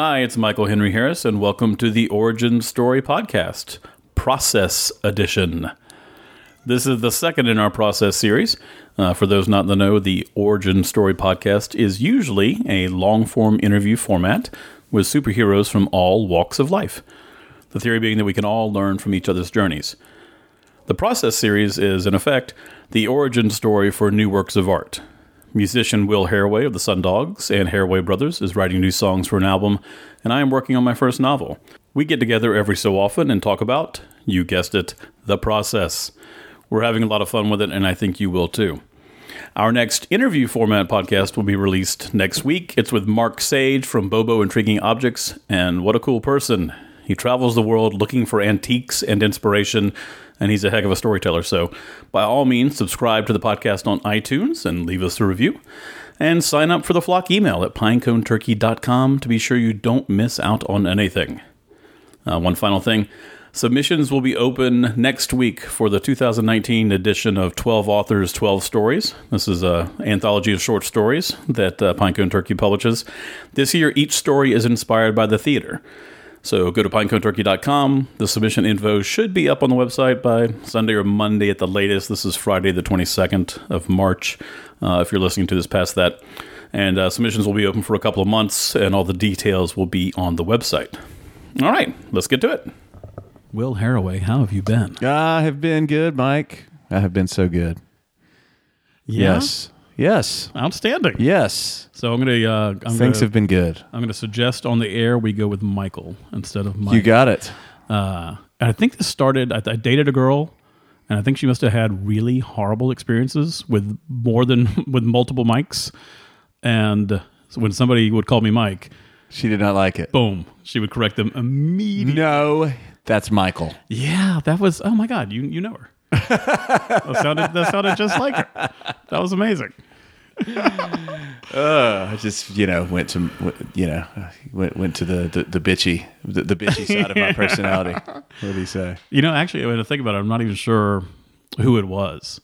Hi, it's Michael Henry Harris, and welcome to the Origin Story Podcast, Process Edition. This is the second in our process series. Uh, for those not in the know, the Origin Story Podcast is usually a long form interview format with superheroes from all walks of life. The theory being that we can all learn from each other's journeys. The Process series is, in effect, the origin story for new works of art. Musician Will Haraway of the Sundogs and Haraway Brothers is writing new songs for an album, and I am working on my first novel. We get together every so often and talk about, you guessed it, the process. We're having a lot of fun with it, and I think you will too. Our next interview format podcast will be released next week. It's with Mark Sage from Bobo Intriguing Objects, and what a cool person. He travels the world looking for antiques and inspiration, and he's a heck of a storyteller. So, by all means, subscribe to the podcast on iTunes and leave us a review. And sign up for the flock email at pineconeturkey.com to be sure you don't miss out on anything. Uh, one final thing submissions will be open next week for the 2019 edition of 12 Authors, 12 Stories. This is an anthology of short stories that uh, Pinecone Turkey publishes. This year, each story is inspired by the theater. So go to pineconeturkey.com. The submission info should be up on the website by Sunday or Monday at the latest. This is Friday, the 22nd of March, uh, if you're listening to this past that. And uh, submissions will be open for a couple of months, and all the details will be on the website. All right, let's get to it. Will Haraway, how have you been? I have been good, Mike. I have been so good. Yeah? Yes. Yes. Outstanding. Yes. So I'm gonna uh, I'm Things gonna, have been good. I'm gonna suggest on the air we go with Michael instead of Mike. You got it. Uh, and I think this started. I, I dated a girl, and I think she must have had really horrible experiences with more than with multiple mics. And when somebody would call me Mike, She did not like it. boom, she would correct them immediately. No, that's Michael. Yeah, that was. Oh my God, you you know her. that sounded that sounded just like her. That was amazing. Uh, I just, you know, went to, you know, went went to the the, the bitchy, the, the bitchy side of my personality. What do you say? You know, actually, when I think about it, I'm not even sure who it was.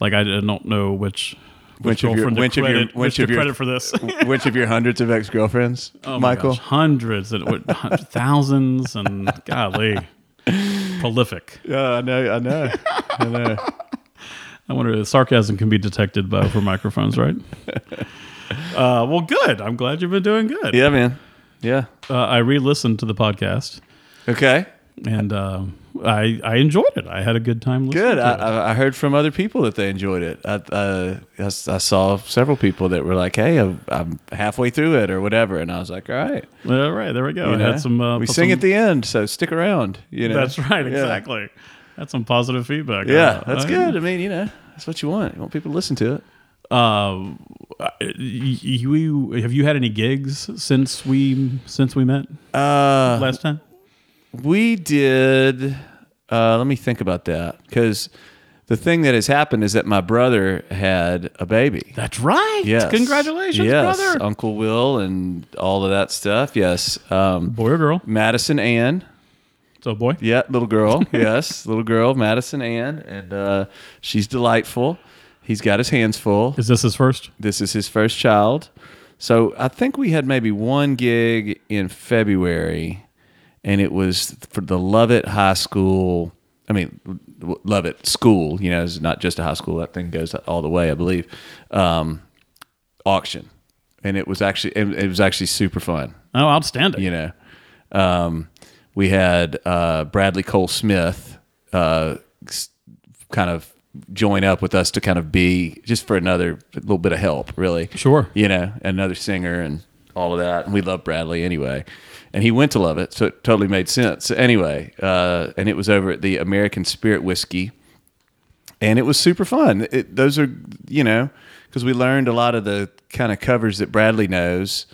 Like, I don't know which. Which of your- which of your- which which of your- credit for this? Which of your hundreds of ex girlfriends, Oh Michael? gosh, hundreds and what, thousands and golly, prolific. Yeah, I know, I know, I know. I wonder if sarcasm can be detected by over microphones, right? Uh, well, good. I'm glad you've been doing good. Yeah, man. Yeah. Uh, I re-listened to the podcast Okay. and uh, I I enjoyed it. I had a good time listening. Good. To I, it. I I heard from other people that they enjoyed it. I, uh, I, s- I saw several people that were like, "Hey, I'm, I'm halfway through it," or whatever, and I was like, "All right." All right, there we go. You know? had some. Uh, we put sing some- at the end, so stick around. You know. That's right. Yeah. Exactly. That's some positive feedback. Yeah, Uh, that's I- good. I mean, you know, that's what you want. You want people to listen to it. Uh, you have you had any gigs since we since we met Uh, last time? we did. Uh, let me think about that because the thing that has happened is that my brother had a baby. That's right. Yes. Congratulations, yes. brother. Uncle Will and all of that stuff. Yes. Um, Boy or girl? Madison Ann. So boy. Yeah, little girl. yes, little girl, Madison Ann, and uh, she's delightful. He's got his hands full. Is this his first? This is his first child. So I think we had maybe one gig in February, and it was for the Lovett High School. I mean, Lovett School. You know, it's not just a high school. That thing goes all the way, I believe. Um, auction, and it was actually it, it was actually super fun Oh, outstanding. you know. Um, we had uh, Bradley Cole Smith uh, kind of join up with us to kind of be just for another little bit of help, really. Sure. You know, another singer and all of that. And we love Bradley anyway. And he went to Lovett, so it totally made sense. So anyway, uh, and it was over at the American Spirit Whiskey and it was super fun. It, those are, you know, because we learned a lot of the kind of covers that Bradley knows,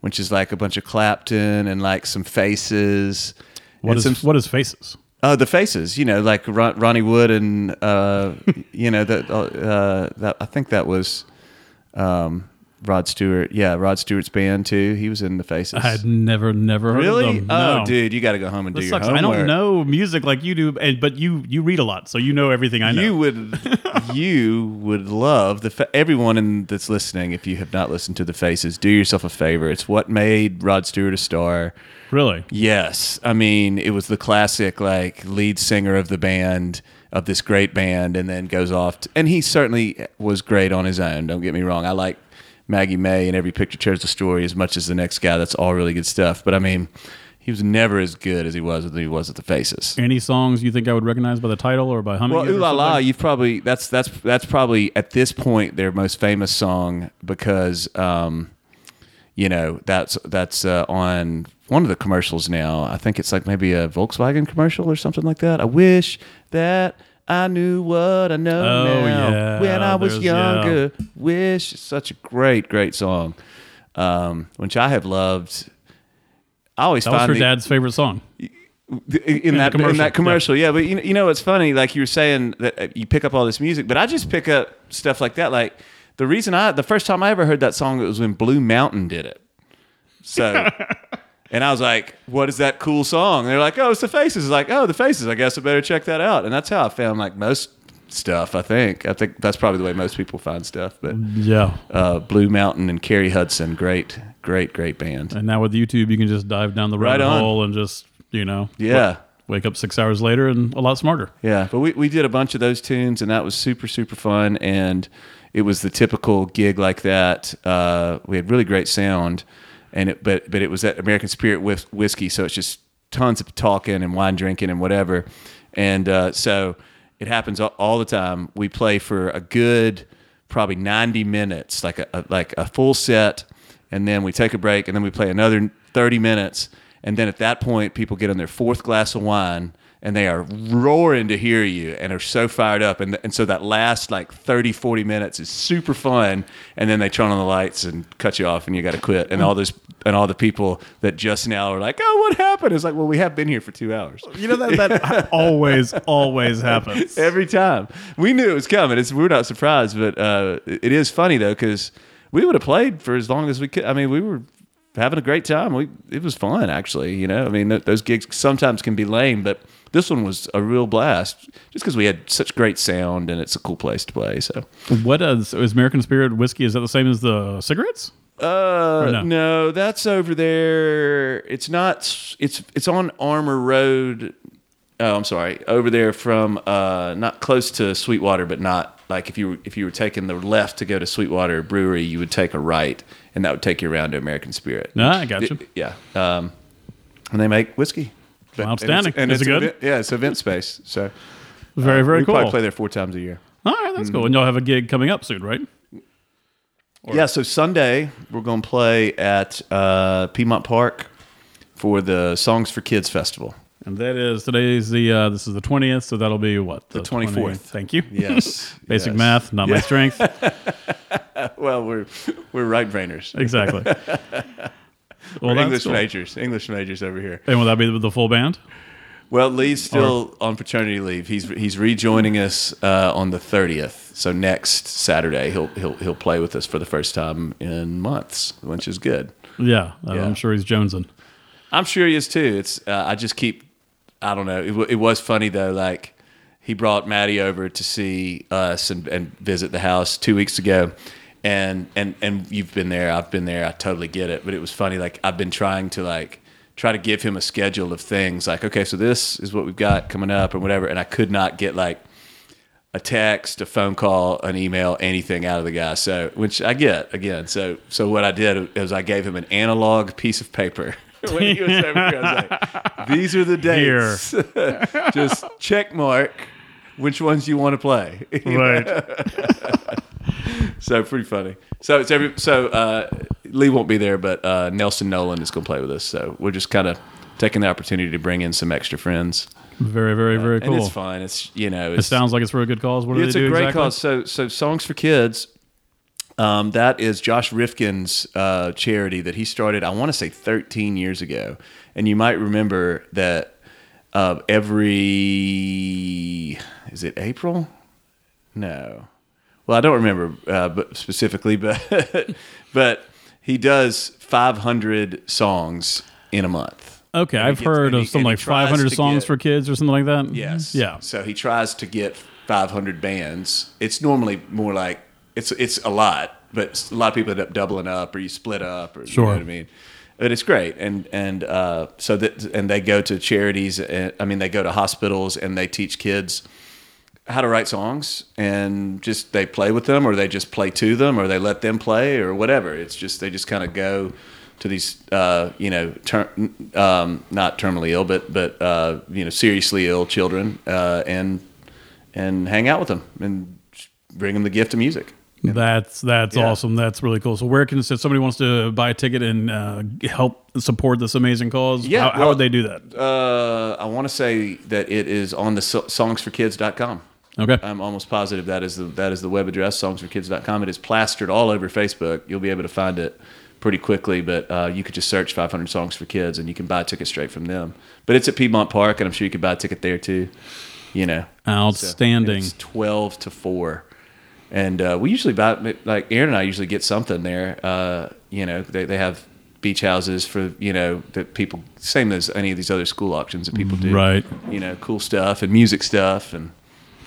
which is like a bunch of Clapton and like some faces. What is some, what is faces? Oh, the faces, you know, like Ron, Ronnie Wood and uh, you know that uh, that I think that was um, Rod Stewart. Yeah, Rod Stewart's band too. He was in the Faces. I had never, never heard really? of them. Oh, No. dude, you got to go home and This do your sucks. homework. I don't know music like you do, and, but you you read a lot, so you know everything I know. You would, you would love the fa- everyone in, that's listening. If you have not listened to the Faces, do yourself a favor. It's what made Rod Stewart a star. Really? Yes, I mean it was the classic like lead singer of the band of this great band, and then goes off. To, and he certainly was great on his own. Don't get me wrong. I like Maggie May and Every Picture Tells a Story as much as the next guy. That's all really good stuff. But I mean, he was never as good as he was when he was at the Faces. Any songs you think I would recognize by the title or by humming? Well, Ooh La La, you've probably that's that's that's probably at this point their most famous song because um, you know that's that's uh, on one of the commercials now. I think it's like maybe a Volkswagen commercial or something like that. I wish that I knew what I know Oh, now yeah, when I was there's- yeah. younger. Wish it's such a great great song, um, which I have loved. I always that was find her the- dad's favorite song. in, that commercial, in yeah. that commercial. Yeah, but you know, you know what's funny? Like you were saying that uh, you pick up all this music, but I just pick up stuff like that. Like the reason I the first time I ever heard that song it was when Blue Mountain did it. So. And I was like, "What is that cool song?" And they're like, "Oh, it's the Faces." It's like, "Oh, the Faces." I guess I better check that out. And that's how I found like most stuff. I think. I think that's probably the way most people find stuff. But Yeah. uh, Blue Mountain and Cary Hudson, great, great, great band. And now with YouTube, you can just dive down the Right rabbit on. hole and just you know, Yeah. wake up six hours later and a lot smarter. Yeah, but we, we did a bunch of those tunes, and that was super super fun. And it was the typical gig like that. Uh, we had really great sound, and it, but but it was that American Spirit whis- whiskey, so it's just tons of talking and wine drinking and whatever. And uh, so it happens all, the time. We play for a good probably ninety minutes, like a, a like a full set, and then we take a break, and then we play another thirty minutes. And then at that point, people get on their fourth glass of wine and they are roaring to hear you and are so fired up. And, and so that last like 30, 40 minutes is super fun. And then they turn on the lights and cut you off and you got to quit. And all this, and all the people that just now are like, oh, what happened? It's like, well, we have been here for two hours. You know that that always always happens. Every time. We knew it was coming. It's, we're not surprised, but uh, it is funny though, because we would have played for as long as we could. I mean, we were having a great time. We it was fun actually. You know, I mean, th- those gigs sometimes can be lame, but this one was a real blast just because we had such great sound and it's a cool place to play. So, What is, is American Spirit whiskey? Is that the same as the cigarettes? uh, no? no? that's over there. It's not. It's it's on Armor Road. Oh, I'm sorry. Over there from uh, not close to Sweetwater, but not like if you were, if you were taking the left to go to Sweetwater Brewery, you would take a right, and that would take you around to American Spirit. No, I got you. Yeah. Um, and they make whiskey. Well, And it's- outstanding. And Is it's it good? event- yeah, it's event space. So Very very we cool. probably play there four times a year. All right, that's Mm-hmm. cool. And y'all have a gig coming up soon, right? yeah. So Sunday we're going to play at uh, Piedmont Park for the Songs for Kids Festival. And that is today's the uh, this is the twentieth, so that'll be what The 24th. Thank you. Yes. Basic Yes. math, not my strength. Well, we're we're right brainers. Exactly. Well, English cool. majors. English majors over here. And will that be with the full band? Well, Lee's still on paternity leave. He's he's rejoining us uh, on the thirtieth. So next Saturday he'll he'll he'll play with us for the first time in months, which is good. Yeah, uh, Yeah. I'm sure he's jonesing. I'm sure he is too. It's uh, I just keep I don't know. It, w- it was funny though. Like he brought Maddie over to see us and, and visit the house two weeks ago, and and and you've been there. I've been there. I totally get it. But it was funny. Like I've been trying to like try to give him a schedule of things. Like okay, so this is what we've got coming up or whatever, and I could not get like a text, a phone call, an email, anything out of the guy. So, which I get again. So, so what I did is I gave him an analog piece of paper. when he was over I was like, "These are the dates. Just check mark which ones you want to play." Right. so pretty funny. So it's every so uh, Lee won't be there, but uh, Nelson Nolan is going to play with us. So we're just kind of taking the opportunity to bring in some extra friends, very, very, very and cool. it's fine. It's you know, It sounds like it's for a good cause. What do it's they do a great exactly? cause. So, so songs for kids. Um, that is Josh Rifkin's uh, charity that he started. I want to say 13 years ago, and you might remember that uh, every is it April? No, well, I don't remember uh, but specifically, but but he does 500 songs in a month. Okay, I've gets- heard and he- of something like 500 songs get- for kids or something like that. Yes. Yeah. So he tries to get 500 bands. It's normally more like it's it's a lot, but a lot of people end up doubling up or you split up or you Sure. know what I mean. But it's great, and and uh, so that and they go to charities. And, I mean, they go to hospitals and they teach kids how to write songs, and just they play with them, or they just play to them, or they let them play, or whatever. It's just they just kind of go to these, uh, you know, ter- um, not terminally ill, but but uh, you know, seriously ill children, uh, and and hang out with them and bring them the gift of music. That's that's Yeah. awesome. That's really cool. So where can if somebody wants to buy a ticket and uh, help support this amazing cause? Yeah, how, how would they do that? Uh, I want to say that it is on the so- songsforkids.com. Okay, I'm almost positive that is the that is the web address songsforkids.com. It is plastered all over Facebook. You'll be able to find it pretty quickly, but uh, you could just search 500 songs for kids and you can buy a ticket straight from them. But it's at Piedmont Park, and I'm sure you could buy a ticket there too. You know, So, outstanding. it's 12 to four, and uh, we usually buy like Aaron and I usually get something there. Uh, you know, they they have beach houses for you know that people same as any of these other school auctions that people do. Right. You know, cool stuff and music stuff and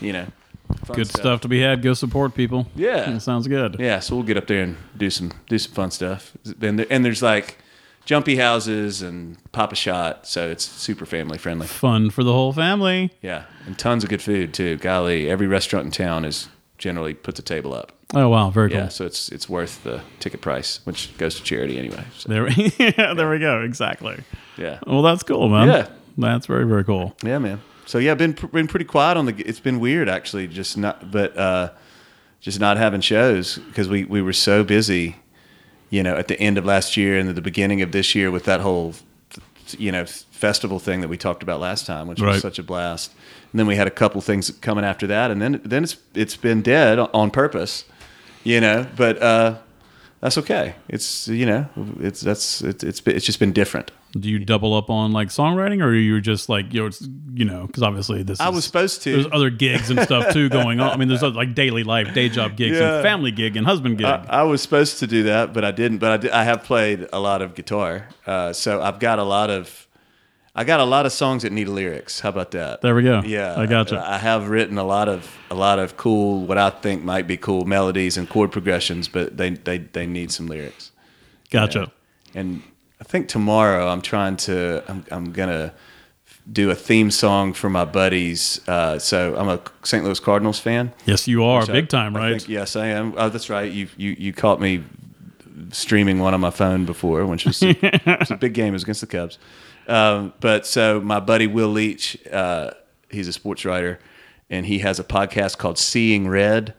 you know, fun Good stuff to be had. Go support people. Yeah. That sounds good. Yeah, so we'll get up there and do some do some fun stuff. And there, and there's like jumpy houses and pop a shot, so it's super family friendly. Fun for the whole family. Yeah, and tons of good food too. Golly, every restaurant in town is generally puts a table up. Oh wow, very Yeah, cool. so it's it's worth the ticket price, which goes to charity anyway. So, There, yeah, there we go. Exactly. yeah, Well, that's cool, man. Yeah. that's very very cool. yeah, man. So yeah, been been pretty quiet on the. It's been weird actually, just not, but uh, just not having shows because we we were so busy, you know, at the end of last year and at the beginning of this year with that whole, you know, festival thing that we talked about last time, which Right. was such a blast. And then we had a couple things coming after that, and then then it's it's been dead on purpose, you know. But uh, that's okay. It's you know, it's that's it's it's it's just been different. Do you double up on like songwriting, or are you just like you know, you know, because obviously this I is- was supposed to. There's other gigs and stuff too going on. I mean, there's other, like daily life, day job gigs, Yeah. and family gig and husband gig. I, I was supposed to do that, but I didn't. But I, did, I have played a lot of guitar, uh, so I've got a lot of, I got a lot of songs that need lyrics. How about that? there we go. Yeah, I gotcha. I, I have written a lot of a lot of cool, what I think might be cool melodies and chord progressions, but they they, they need some lyrics. gotcha. And I think tomorrow I'm trying to I'm I'm gonna do a theme song for my buddies. Uh, so I'm a St. Louis Cardinals fan. Yes, you are Which I- big time, I right? think- yes, I am. Oh, that's right. You you you caught me streaming one on my phone before, which was a, was a big game. It was against the Cubs. Um, but so my buddy Will Leitch, uh, he's a sports writer, and he has a podcast called Seeing Red,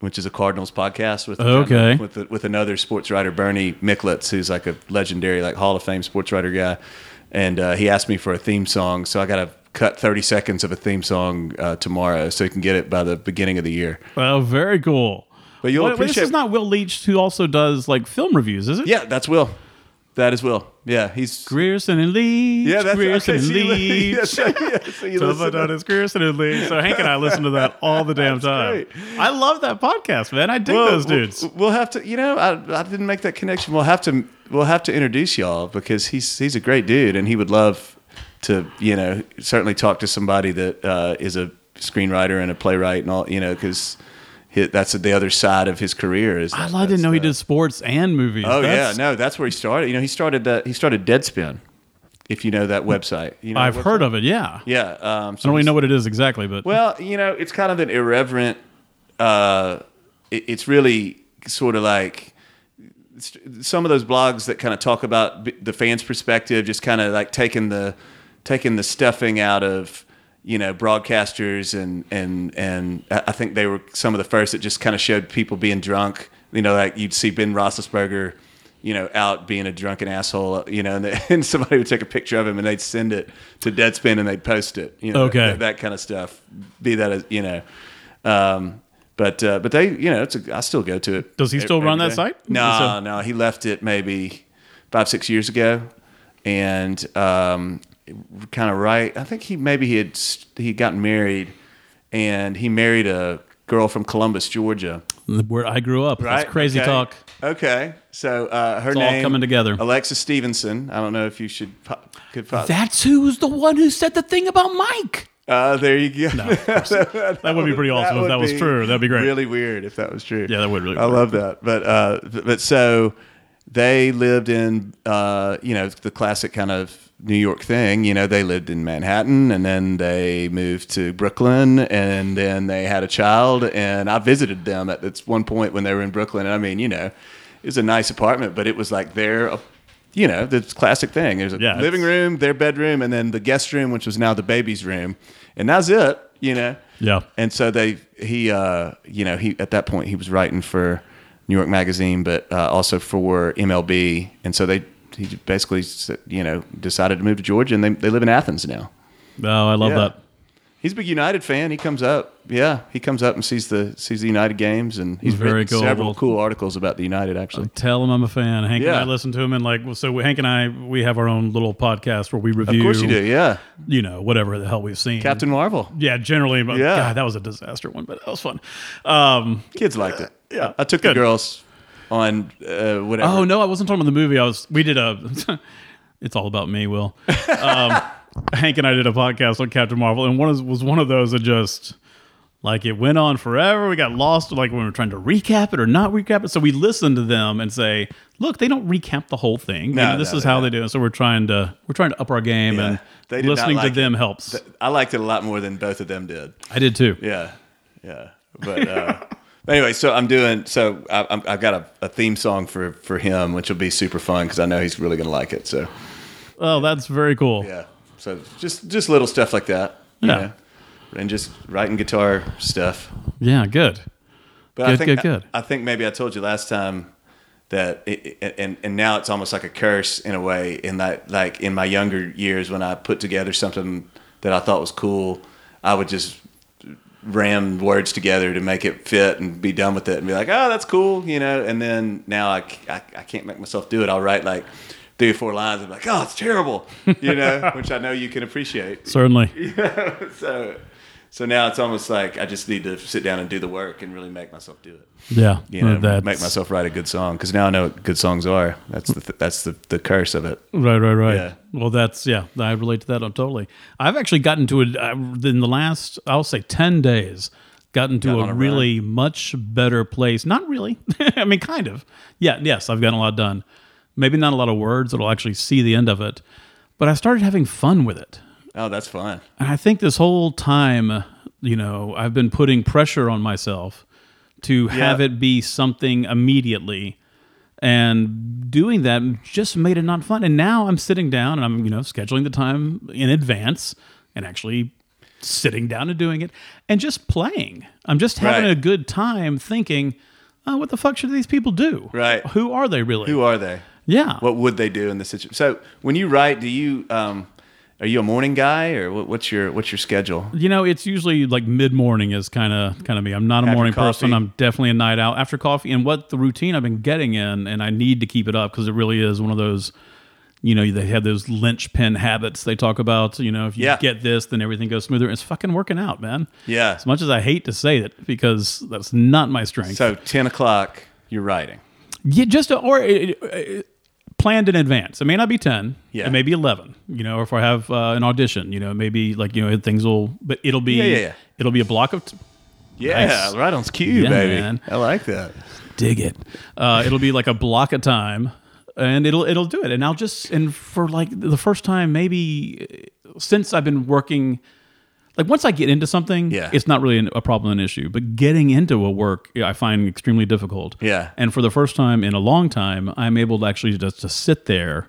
which is a Cardinals podcast with Okay. with with another sports writer Bernie Miklasz, who's like a legendary like Hall of Fame sports writer guy. And uh, he asked me for a theme song, so I got to cut 30 seconds of a theme song uh, tomorrow, so he can get it by the beginning of the year. Well, very cool. But you'll wait, appreciate- This is not Will Leitch, who also does like film reviews, is it? Yeah, that's Will. That is Will. Yeah, he's Grierson and Leitch. yeah, that's Grierson okay, and so li- Leitch. yeah, so- so you So listen to- is Grierson and Leitch. So Hank and I listen to that all the damn time. great. I love that podcast, man. I dig Well, those dudes. We'll, we'll have to, you know, I, I didn't make that connection. We'll have to, we'll have to introduce y'all because he's he's a great dude and he would love to, you know, certainly talk to somebody that uh, is a screenwriter and a playwright and all, you know, because that's the other side of his career. Is I that- love- didn't that's know he did sports and movies. Oh That's- yeah, no, that's where he started. You know, he started that. He started Deadspin. If you know that website, you know I've that heard of it. Yeah. Yeah, um, I don't really know what it is exactly, but Well, you know, it's kind of an irreverent. Uh, it, it's really sort of like some of those blogs that kind of talk about the fans' perspective, just kind of like taking the taking the stuffing out of you know broadcasters and and and I think they were some of the first that just kind of showed people being drunk. You know, like you'd see Ben Roethlisberger. You know, out being a drunken asshole, you know, and, the, and somebody would take a picture of him and they'd send it to Deadspin and they'd post it, you know, Okay. that, that kind of stuff. Be that as you know, um, but uh, but they, you know, it's a, I still go to it. Does he still run that site? No, So- no, he left it maybe five six years ago, and um, kind of right. I think he maybe he had he gotten married, and he married a girl from Columbus, Georgia. Where I grew up. Right? That's crazy Okay. talk. Okay, so uh, her It's all name coming together. Alexa Stevenson. I don't know if you should could pop. That's who's the one who said the thing about Mike. Uh, there you go. That would be pretty awesome if that was true. That'd be great. Really weird if that was true. Yeah, that would really I be love that. But uh, but so they lived in uh, you know the classic kind of New York thing. You know, they lived in Manhattan and then they moved to Brooklyn and then they had a child. And I visited them at this one point when they were in Brooklyn. And I mean, you know, it was a nice apartment, but it was like their. You know, the classic thing. There's a Yeah, living room, their bedroom, and then the guest room, which was now the baby's room, and that's it. You know, Yeah. and so they he uh you know he at that point he was writing for New York Magazine, but uh, also for MLB, and so they he basically you know decided to move to Georgia, and they they live in Athens now. Oh, I love Yeah. that. He's a big United fan. He comes up, yeah, he comes up and sees the sees the United games, and he's Very cool. several cool articles about the United actually. Tell him I'm a fan. Hank and I listen to him, and like, so Hank and I, we have our own little podcast where we review. Of course you do, yeah. You know, whatever the hell we've seen. Captain Marvel, Yeah, generally. But Yeah. God, that was a disaster one, but that was fun. Um, kids liked it. yeah, I took good. the girls on uh, whatever. oh no, I wasn't talking about the movie. I was. We did a. it's all about me, Will. Um, Hank and I did a podcast on Captain Marvel, and one of, was one of those that just like it went on forever. We got lost, like when we were trying to recap it or not recap it. So we listened to them and say, "Look, they don't recap the whole thing. You No, know, this no, is no, how they do it." So we're trying to we're trying to up our game, Yeah. and They listening like to them it. helps. I liked it a lot more than both of them did. I did too. Yeah, yeah. But uh, anyway, so I'm doing. So I, I'm, I've got a, a theme song for for him, which will be super fun because I know he's really going to like it. So Oh, that's very cool. yeah. So just just little stuff like that. you Yeah. know, and just writing guitar stuff. Yeah, good. But I Good, think good, good. I, I think maybe I told you last time that it, it- and and now it's almost like a curse in a way in that like in my younger years when I put together something that I thought was cool, I would just ram words together to make it fit and be done with it and be like, oh, that's cool, you know. And then now I, I can't make myself do it. I'll write like three or four lines and be like, oh, it's terrible, you know, which I know you can appreciate. Certainly. so, so now it's almost like I just need to sit down and do the work and really make myself do it. Yeah. You know, that's, make myself write a good song because now I know what good songs are. That's the that's the, the curse of it. Right, right, right. Yeah. Well, that's yeah. I relate to that on totally. I've actually gotten to it uh, in the last, I'll say, ten days. Gotten to Got a, a really much better place. Not really. I mean, kind of. Yeah. Yes, I've gotten a lot done. Maybe not a lot of words that'll actually see the end of it, but I started having fun with it. Oh, that's fun. And I think this whole time, you know, I've been putting pressure on myself to have it be something immediately. And doing that just made it not fun. And now I'm sitting down and I'm, you know, scheduling the time in advance and actually sitting down and doing it and just playing. I'm just having Right. a good time thinking, oh, what the fuck should these people do? Right. Who are they really? Who are they? yeah. What would they do in this situation? So when you write, do you um, are you a morning guy or what's your what's your schedule? You know, it's usually like mid morning is kind of kind of me. I'm not a After morning person. I'm definitely a night out after coffee. And what the routine I've been getting in, and I need to keep it up because it really is one of those. You know, they have those linchpin habits they talk about. You know, if you Yeah. get this, then everything goes smoother. It's fucking working out, man. Yeah. As much as I hate to say it, because that's not my strength. So ten o'clock, you're writing. Yeah, just or uh, uh, planned in advance. It may not be ten. Yeah. It may be eleven. You know, or if I have uh, an audition, you know, maybe like you know things will, but it'll be Yeah, yeah, yeah. it'll be a block of. T- Yeah, Nice. right on cue, Yeah, baby. man. I like that. dig it. Uh, it'll be like a block of time, and it'll it'll do it. And I'll just and for like the first time, maybe uh, since I've been working. Like once I get into something, Yeah. it's not really an- a problem, an issue. But getting into a work, I find extremely difficult. Yeah. And for the first time in a long time, I'm able to actually just to sit there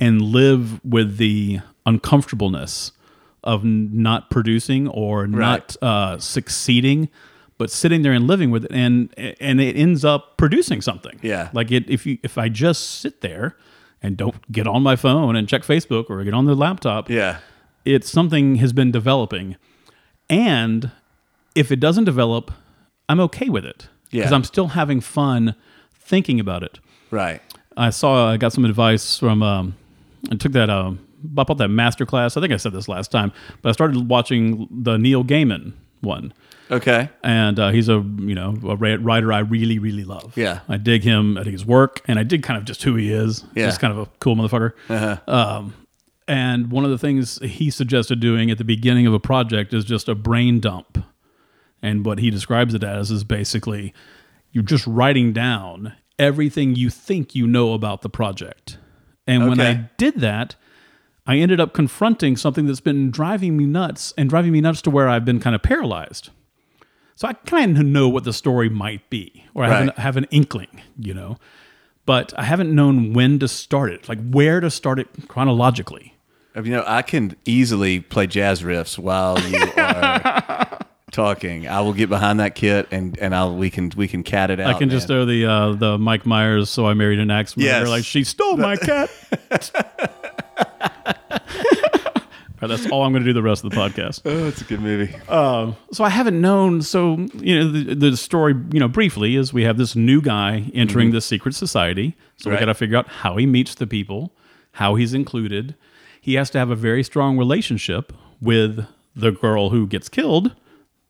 and live with the uncomfortableness of not producing or not uh, succeeding, but sitting there and living with it, and and it ends up producing something. Yeah. Like it, if you if I just sit there and don't get on my phone and check Facebook or get on the laptop, Yeah. it's something has been developing, and if it doesn't develop, I'm okay with it because Yeah. I'm still having fun thinking about it. Right. I saw I got some advice from um, I took that um I bought that master class. I think I said this last time, but I started watching the Neil Gaiman one. Okay. and uh, he's a you know a writer I really really love. Yeah. I dig him. I dig his work, and I dig kind of just who he is. Yeah. just kind of a cool motherfucker. Uh-huh. Um, and one of the things he suggested doing at the beginning of a project is just a brain dump, and what he describes it as is basically you're just writing down everything you think you know about the project. And when I did that, I ended up confronting something that's been driving me nuts and driving me nuts to where I've been kind of paralyzed. So I kind of know what the story might be, or I have, an, have an inkling, you know, but I haven't known when to start it, like where to start it chronologically. You know, I can easily play jazz riffs while you are talking. I will get behind that kit and and I'll we can we can cat it out. I can just throw the uh, the Mike Myers. So I married an axe. Yes. Yes. like she stole my cat. All right, that's all I'm going to do the rest of the podcast. Oh, it's a good movie. so I haven't known. So you know, the, the story, you know, briefly is we have this new guy entering the secret society. So we got to figure out how he meets the people, how he's included. He has to have a very strong relationship with the girl who gets killed.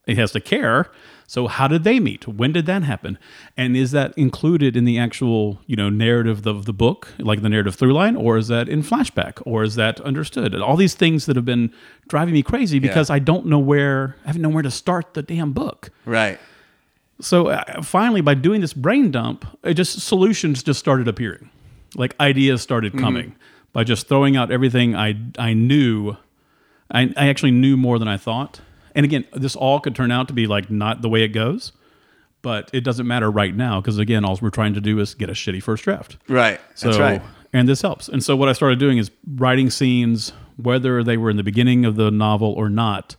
He has to care. So how did they meet? When did that happen? And is that included in the actual, you know, narrative of the book, like the narrative through line, or is that in flashback, or is that understood? And all these things that have been driving me crazy because I don't know where I haven't known where to start the damn book. Right. So uh, finally, by doing this brain dump, it just solutions just started appearing, like ideas started coming by just throwing out everything I I knew. I, I actually knew more than I thought. And again, this all could turn out to be like not the way it goes, but it doesn't matter right now because again, all we're trying to do is get a shitty first draft. Right. So, That's right. And this helps. And so what I started doing is writing scenes, whether they were in the beginning of the novel or not,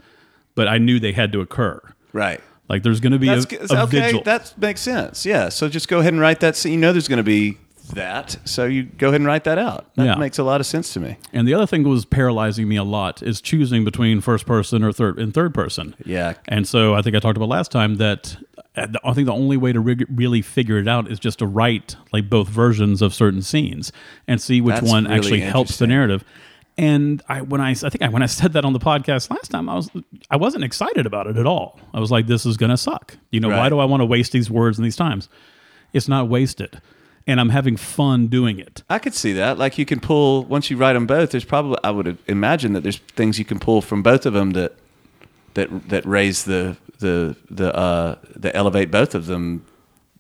but I knew they had to occur. Right. Like there's going to be That's a, a okay. vigil. That makes sense. Yeah. So just go ahead and write that. scene. You know, there's going to be that. So you go ahead and write that out. That Yeah. makes a lot of sense to me. And the other thing that was paralyzing me a lot is choosing between first person or third and third person. Yeah. And so I think I talked about last time that uh, I think the only way to rig- really figure it out is just to write like both versions of certain scenes and see which That's one really actually helps the narrative. And I when I I think I when I said that on the podcast last time I was I wasn't excited about it at all. I was like this is going to suck. You know, why do I want to waste these words and these times? It's not wasted. And I'm having fun doing it. I could see that. Like you can pull once you write them both. There's probably I would imagine that there's things you can pull from both of them that that that raise the the the uh that elevate both of them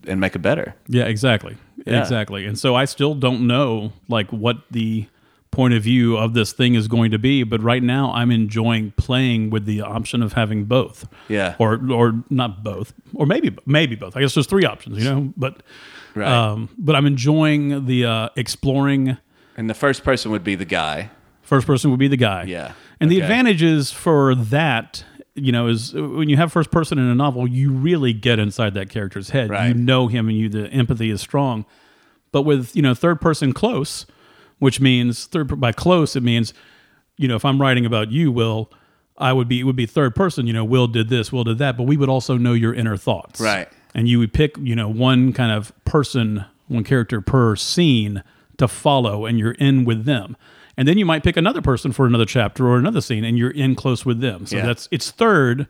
and make it better. Yeah, exactly. Yeah. Exactly. And so I still don't know like what the point of view of this thing is going to be, but right now I'm enjoying playing with the option of having both. Yeah. Or or not both. Or maybe maybe both. I guess there's three options, you know, but Right. um but I'm enjoying the uh exploring and the first person would be the guy. first person would be the guy. Yeah. And the advantages for that, you know, is when you have first person in a novel, you really get inside that character's head. Right. You know him and you the empathy is strong. But with, you know, third person close, which means third by close it means, you know, if I'm writing about you, Will, I would be it would be third person, you know, Will did this, Will did that, but we would also know your inner thoughts. Right. And you would pick, you know, one kind of person, one character per scene to follow and you're in with them. And then you might pick another person for another chapter or another scene and you're in close with them. So Yeah. that's it's third.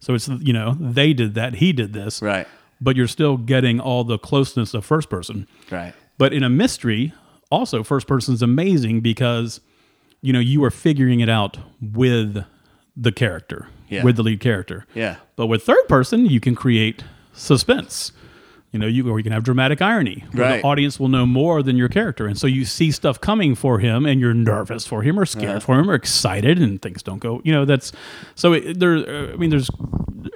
So it's you know, they did that, he did this. Right. But you're still getting all the closeness of first person. Right. But in a mystery, also first person's amazing because you know, you are figuring it out with the character, Yeah. with the lead character. Yeah. But with third person, you can create suspense. You know, you or you can have dramatic irony. where Right. The audience will know more than your character, and so you see stuff coming for him, and you're nervous for him, or scared Uh-huh. for him, or excited, and things don't go. You know, that's so it, there. I mean, there's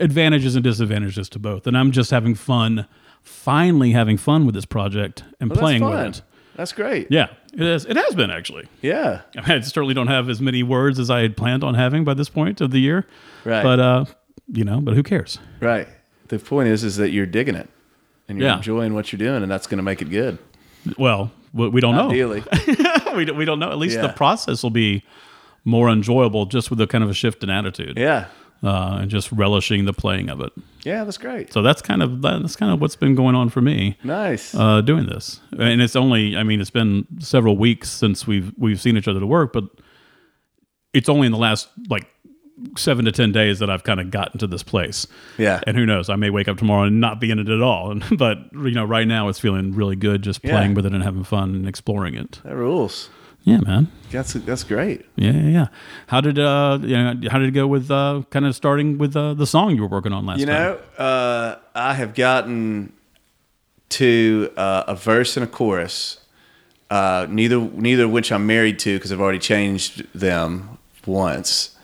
advantages and disadvantages to both, and I'm just having fun, finally having fun with this project and Well, playing with it. That's great. Yeah, it is. It has been actually. Yeah. I, mean, I certainly don't have as many words as I had planned on having by this point of the year. Right. But uh, you know, but who cares? Right. The point is, is that you're digging it, and you're Yeah. enjoying what you're doing, and that's going to make it good. Well, we don't know. Ideally. we, don't, we don't know. At least Yeah. the process will be more enjoyable just with a kind of a shift in attitude yeah. uh, and just relishing the playing of it. Yeah. That's great. So that's kind of that's kind of what's been going on for me Nice. uh, doing this. And it's only I mean it's been several weeks since we've we've seen each other to work, but it's only in the last like seven to ten days that I've kind of gotten to this place. Yeah. and who knows? I may wake up tomorrow and not be in it at all. but you know, right now it's feeling really good, just Yeah. playing with it and having fun and exploring it. That rules. Yeah, man. That's that's great. Yeah, yeah. yeah. How did uh, you know, how did it go with uh, kind of starting with uh, the song you were working on last You know, uh, I have gotten to uh, a verse and a chorus. Uh, neither neither of which I'm married to because I've already changed them once.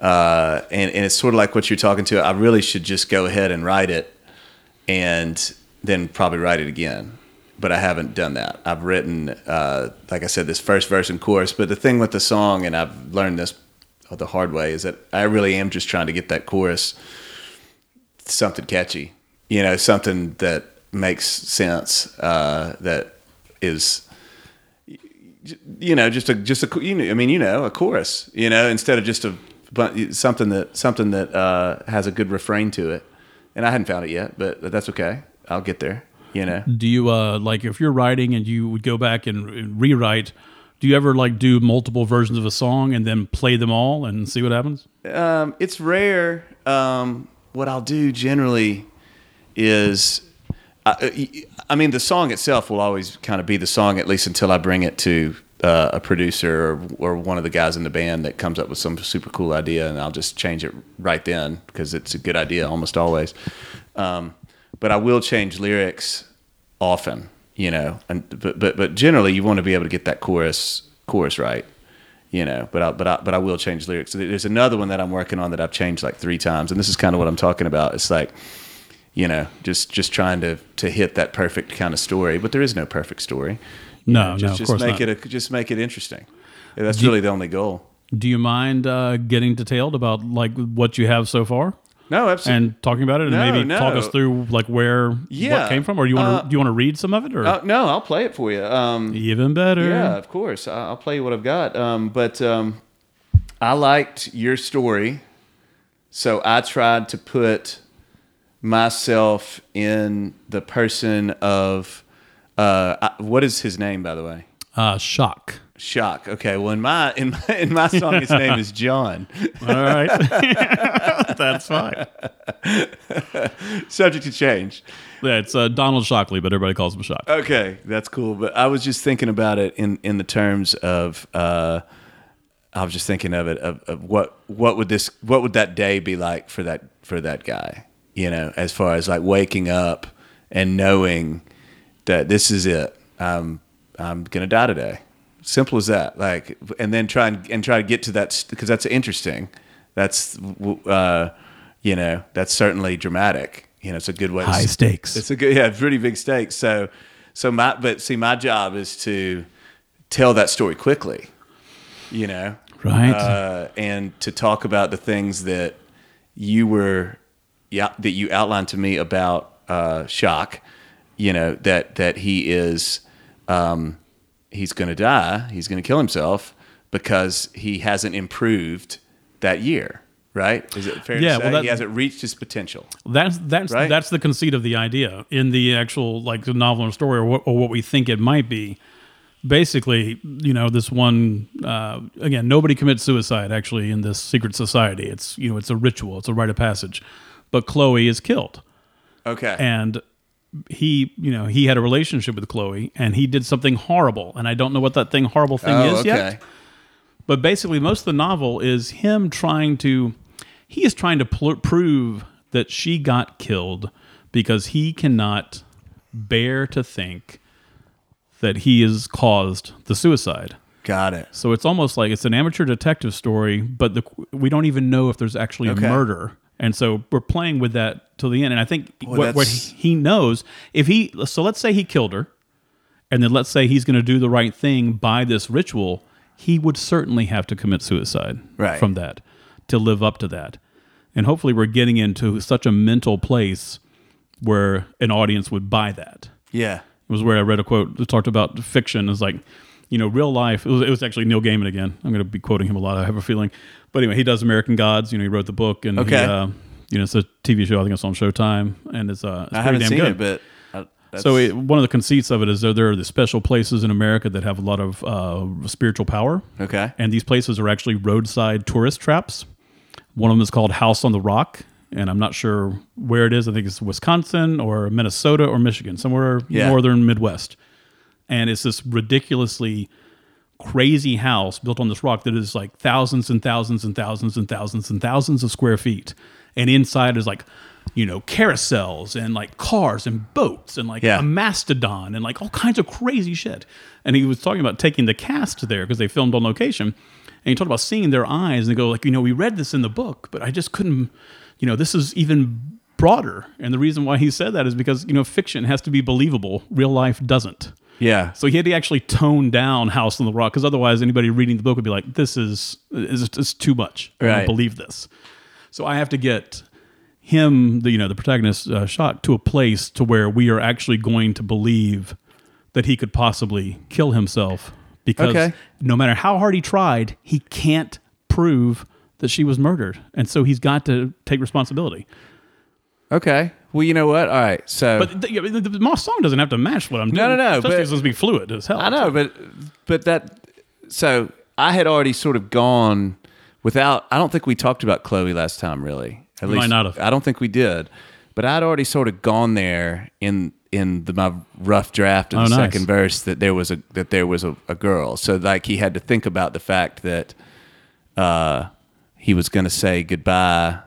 Uh, and and it's sort of like what you're talking to. I really should just go ahead and write it, and then probably write it again. But I haven't done that. I've written, uh, like I said, this first verse and chorus. But the thing with the song, and I've learned this the hard way, is that I really am just trying to get that chorus something catchy, you know, something that makes sense, uh, that is, you know, just a just a you know, I mean, you know, a chorus, you know, instead of just a but something that something that uh, has a good refrain to it. And I hadn't found it yet, but that's okay. I'll get there. You know. Do you uh like if you're writing and you would go back and, rewrite? Do you ever like do multiple versions of a song and then play them all and see what happens? Um, it's rare. Um, what I'll do generally is, I, I mean, the song itself will always kind of be the song, at least until I bring it to uh, a producer or, or one of the guys in the band that comes up with some super cool idea, and I'll just change it right then because it's a good idea almost always. Um, but I will change lyrics often, you know, and but but but generally you want to be able to get that chorus chorus right you know but I, but I, but I will change lyrics. There's another one that I'm working on that I've changed like three times and this is kind of what I'm talking about. It's like you know just just trying to to hit that perfect kind of story but there is no perfect story No, just, no, of just course make not. it a, just make it interesting Yeah, that's really the only goal Do you mind uh, getting detailed about like what you have so far no absolutely and talking about it and No, maybe no. talk us through like where Yeah. what came from, or do you want to Uh, do you want to read some of it, or Uh, no I'll play it for you um, even better? Yeah, of course. I'll play you what I've got. Um, but um, I liked your story, so I tried to put myself in the person of uh, what is his name, by the way? Uh, shock. Shock. Okay. Well, in my in my, in my song, his name is John. All right, that's fine. Subject to change. Yeah, it's uh, Donald Shockley, but everybody calls him Shock. Okay, that's cool. But I was just thinking about it in in the terms of uh, I was just thinking of it of, of what what would this what would that day be like for that for that guy? You know, as far as like waking up and knowing that this is it. I'm I'm gonna die today. Simple as that. Like, and then try and, and try to get to that because that's interesting. That's uh, you know that's certainly dramatic. You know, it's a good way. High to, stakes. It's a good, yeah, it's pretty big stakes. So, so my, but see, my job is to tell that story quickly, you know, Right. Uh, and to talk about the things that you were, yeah, that you outlined to me about uh, shock, you know, that that he is, um, he's going to die, he's going to kill himself because he hasn't improved that year. Right? Is it fair Yeah, to say well, that- he hasn't reached his potential? That's that's Right? that's the conceit of the idea in the actual like the novel or story or what, or what we think it might be. Basically, you know, this one uh, again, nobody commits suicide actually in this secret society. It's you know, it's a ritual, it's a rite of passage. But Chloe is killed, Okay. and he, you know, he had a relationship with Chloe, and he did something horrible, and I don't know what that thing horrible thing oh, is okay. yet. But basically, most of the novel is him trying to, he is trying to pl- prove that she got killed because he cannot bear to think that he has caused the suicide. Got it. So it's almost like it's an amateur detective story, but the, we don't even know if there's actually Okay. a murder. And so we're playing with that till the end. And I think what, what he knows, if he, so let's say he killed her, and then let's say he's going to do the right thing by this ritual, he would certainly have to commit suicide Right. from that to live up to that. And hopefully we're getting into such a mental place where an audience would buy that Yeah. it was where I read a quote that talked about fiction is like, you know, real life. It was, it was actually Neil Gaiman again. I'm going to be quoting him a lot. I have a feeling. But anyway, he does American Gods. You know, he wrote the book and he, uh, you know, it's a TV show. I think it's on Showtime, and it's uh, it's I pretty haven't damn seen good. it, but uh, that's, So it, one of the conceits of it is there, there are the special places in America that have a lot of uh, spiritual power, okay. and these places are actually roadside tourist traps One of them is called House on the Rock, and I'm not sure where it is. I think it's Wisconsin or Minnesota or Michigan, somewhere Yeah. northern Midwest. And it's this ridiculously crazy house built on this rock that is like thousands and thousands and thousands and thousands and thousands of square feet. And inside is like, you know, carousels and like cars and boats and like Yeah. a mastodon and like all kinds of crazy shit. And he was talking about taking the cast there because they filmed on location. And he talked about seeing their eyes and they go like, you know, we read this in the book, but I just couldn't, you know, this is even broader. And the reason why he said that is because, you know, fiction has to be believable. Real life doesn't. Yeah. So he had to actually tone down House on the Rock because otherwise anybody reading the book would be like, "This is is is too much. I don't believe this." So I have to get him, the you know, the protagonist, uh, shot to a place to where we are actually going to believe that he could possibly kill himself because Okay. no matter how hard he tried, he can't prove that she was murdered, and so he's got to take responsibility. Okay. Well, you know what? All right. So But the, the, the, the song doesn't have to match what I'm doing. no, no, Especially but- it's supposed to be fluid as hell. I know, but but that so I had already sort of gone without. I don't think we talked about Chloe last time, really. At We might not have. I don't think we did. But I'd already sort of gone there in in the, my rough draft of Oh, the nice. second verse that there was a that there was a, a girl. So like he had to think about the fact that uh, he was going to say goodbye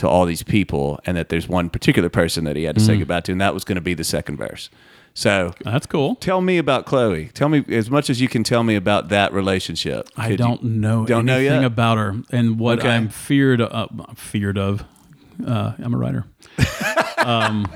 to all these people, and that there's one particular person that he had to Mm. say goodbye to, and that was going to be the second verse. So That's cool. Tell me about Chloe. Tell me as much as you can tell me about that relationship. I Could don't know don't know anything yet? about her, and what Okay. I'm feared of. Feared of. Uh, I'm a writer. um,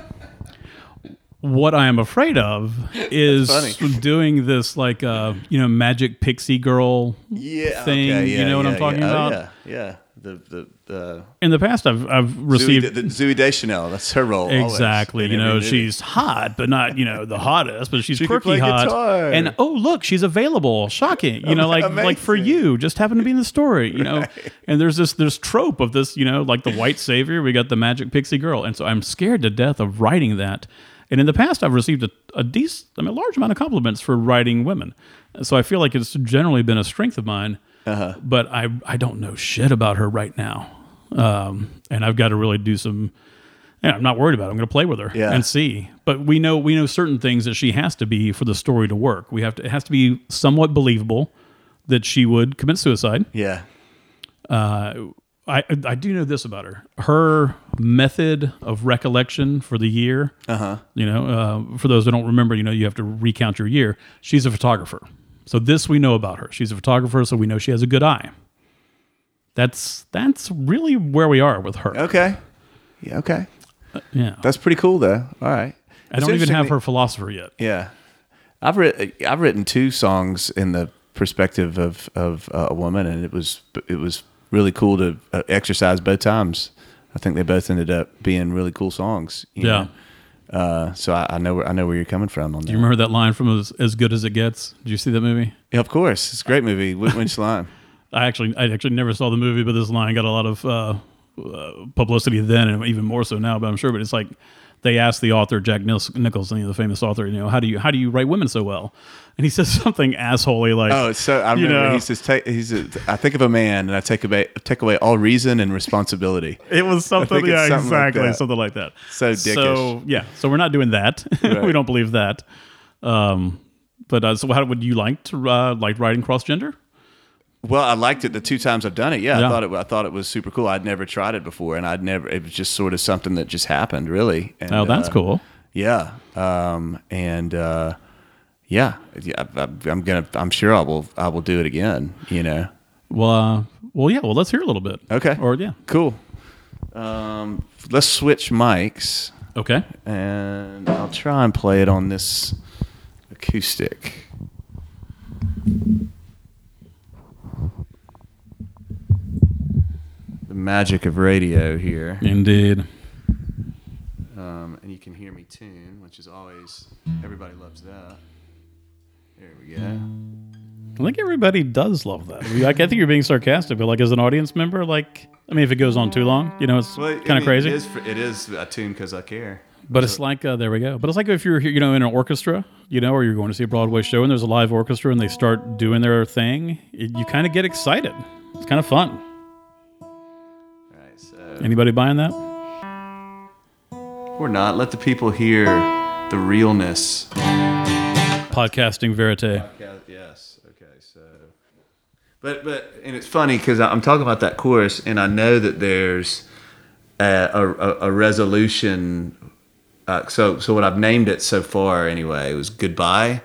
what I am afraid of is funny. doing this like uh, you know magic pixie girl yeah, thing. okay, you yeah, know what I'm yeah, talking yeah. Oh, about? yeah, yeah. The the the In the past, I've I've Zooey, received the, Zooey Deschanel. That's her role. Exactly. You know, she's hot, but not, you know, the hottest, but she's She quirky hot. guitar. And oh, look, she's available. Shocking. You know, like like for you, just happened to be in the story, you know. And there's this there's trope of this, you know, like the white savior, we got the magic pixie girl. And so I'm scared to death of writing that. And in the past I've received a, a decent I mean a large amount of compliments for writing women. So I feel like it's generally been a strength of mine. Uh-huh. But I I don't know shit about her right now. Um, and I've got to really do some yeah, I'm not worried about it. I'm going to play with her Yeah. and see. But we know we know certain things that she has to be for the story to work. We have to it has to be somewhat believable that she would commit suicide. yeah. I I do know this about her. Her method of recollection for the year. Uh-huh. You know, uh, for those who don't remember, you know, you have to recount your year. She's a photographer, so this we know about her. She's a photographer, so we know she has a good eye. That's that's really where we are with her. Okay. Yeah. Okay. Yeah, That's pretty cool, though. All right. I don't even have her philosopher yet. Yeah, I've written I've written two songs in the perspective of of uh, a woman, and it was it was really cool to uh, exercise both times. I think they both ended up being really cool songs. Yeah. know? Uh, so I, I know where I know where you're coming from on that. Do you remember that line from as, as Good as It Gets? Did you see that movie? Yeah, of course, it's a great movie. Winch Line. I actually, I actually never saw the movie, but this line got a lot of uh, uh, publicity then, and even more so now. But I'm sure, but it's like they asked the author Jack Nils- Nicholson, the famous author, you know, how do you how do you write women so well? And he says something assholey like, Oh, so I You remember know. he says, take, "He's a, I think of a man, and I take away take away all reason and responsibility." it was something, yeah, something like exactly, that. something like that. So dickish. So yeah, so we're not doing that. Right. we don't believe that. Um, but uh, so how would you like to uh, like writing cross gender? Well, I liked it the two times I've done it. Yeah, Yeah. I thought it. I thought it was super cool. I'd never tried it before, and I'd never. It was just sort of something that just happened, really. And, Oh, that's uh, cool. Yeah, um, and uh, yeah. I, I'm gonna. I'm sure I will. I will do it again. You know. Well, uh, well, yeah. Well, let's hear a little bit. Okay. Or yeah. Cool. Um, let's switch mics, Okay. and I'll try and play it on this acoustic. The magic of radio here. Indeed. Um, and you can hear me tune, which is always everybody loves that. There we go. I think everybody does love that. Like, I think you're being sarcastic, but like as an audience member, like I mean, if it goes on too long, you know, it's Well, kind of crazy. It is, it is a tune because I care. But it's like uh, there we go. But it's like if you're you know in an orchestra, you know, or you're going to see a Broadway show and there's a live orchestra and they start doing their thing, it, you kind of get excited. It's kind of fun. All right, Anybody buying that? Or not. Let the people hear the realness. Podcasting verite. Yes. Okay. So, but but and it's funny because I'm talking about that chorus, and I know that there's a, a, a resolution. Uh, so so what I've named it so far anyway was goodbye.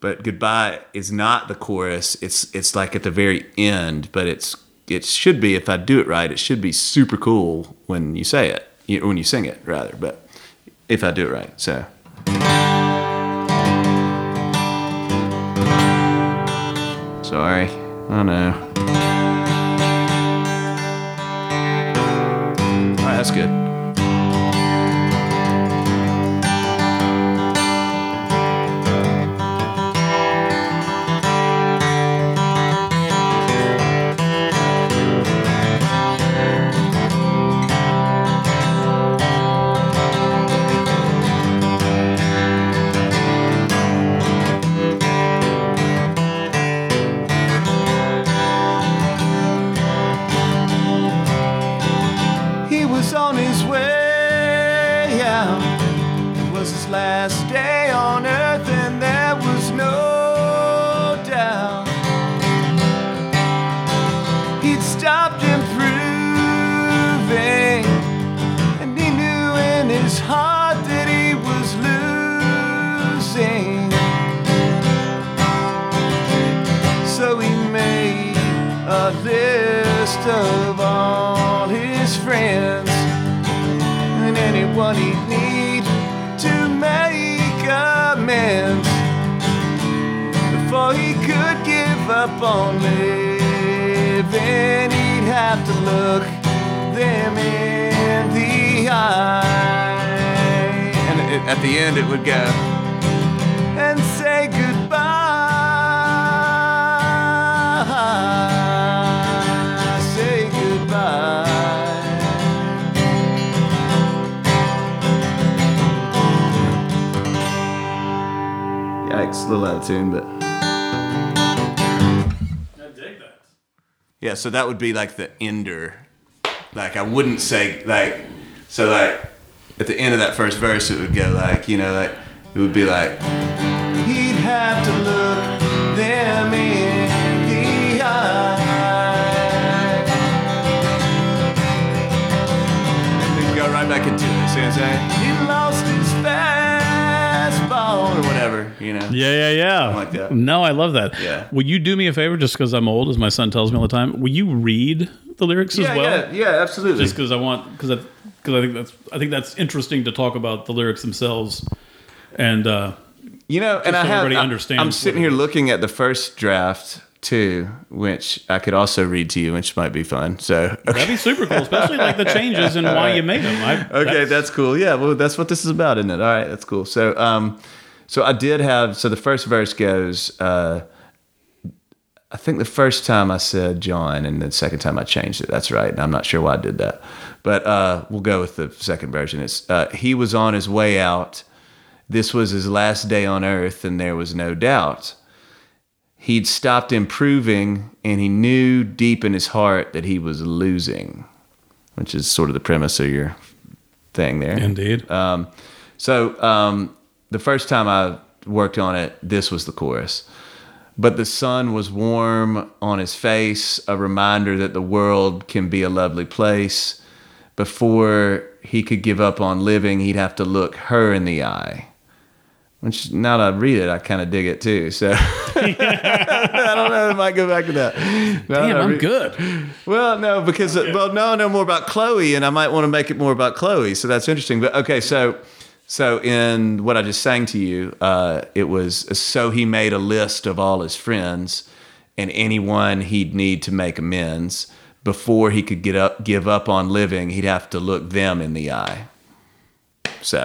But goodbye is not the chorus. It's it's like at the very end, but it's it should be if I do it right. It should be super cool when you say it, when you sing it rather. But if I do it right, so. Sorry. I know. All right, that's good. At the end it would go and say goodbye. Say goodbye. Yikes, a little out of tune, but. I dig that. Yeah, so that would be like the ender. Like I wouldn't say like so like at the end of that first verse it would go like, you know, like it would be like He'd have to look them in the eye. And then go right back into it. See what I'm saying? He lost his fastball or whatever, you know. Yeah, yeah, yeah. like that. No, I love that. Yeah. Will you do me a favor, just because I'm old, as my son tells me all the time? Will you read the lyrics Yeah, as well? yeah, yeah, absolutely. Just because I want, because I, because I think that's, I think that's interesting to talk about the lyrics themselves, and uh, You know, and I have I, I'm sitting here looking at the first draft too, which I could also read to you, which might be fun. So okay, that'd be super cool, especially like the changes and why you made them. I, okay, that's, cool. Yeah, well, that's what this is about, isn't it? All right, that's cool. So, um, so I did have. So the first verse goes. Uh, I think the first time I said John, and the second time I changed it. That's right. And I'm not sure why I did that, but uh, we'll go with the second version. It's uh, he was on his way out. This was his last day on earth, and there was no doubt. He'd stopped improving, and he knew deep in his heart that he was losing, which is sort of the premise of your thing there. indeed. Um, so um, the first time I worked on it, this was the chorus. But the sun was warm on his face, a reminder that the world can be a lovely place. Before he could give up on living, he'd have to look her in the eye. Which now that I read it, I kind of dig it too. So I don't know. I might go back to that. Now Damn, I I'm read- good. well, no, because well, no, I know more about Chloe, and I might want to make it more about Chloe. So that's interesting. But okay, so so in what I just sang to you, uh, it was so he made a list of all his friends and anyone he'd need to make amends before he could get up, give up on living. He'd have to look them in the eye. So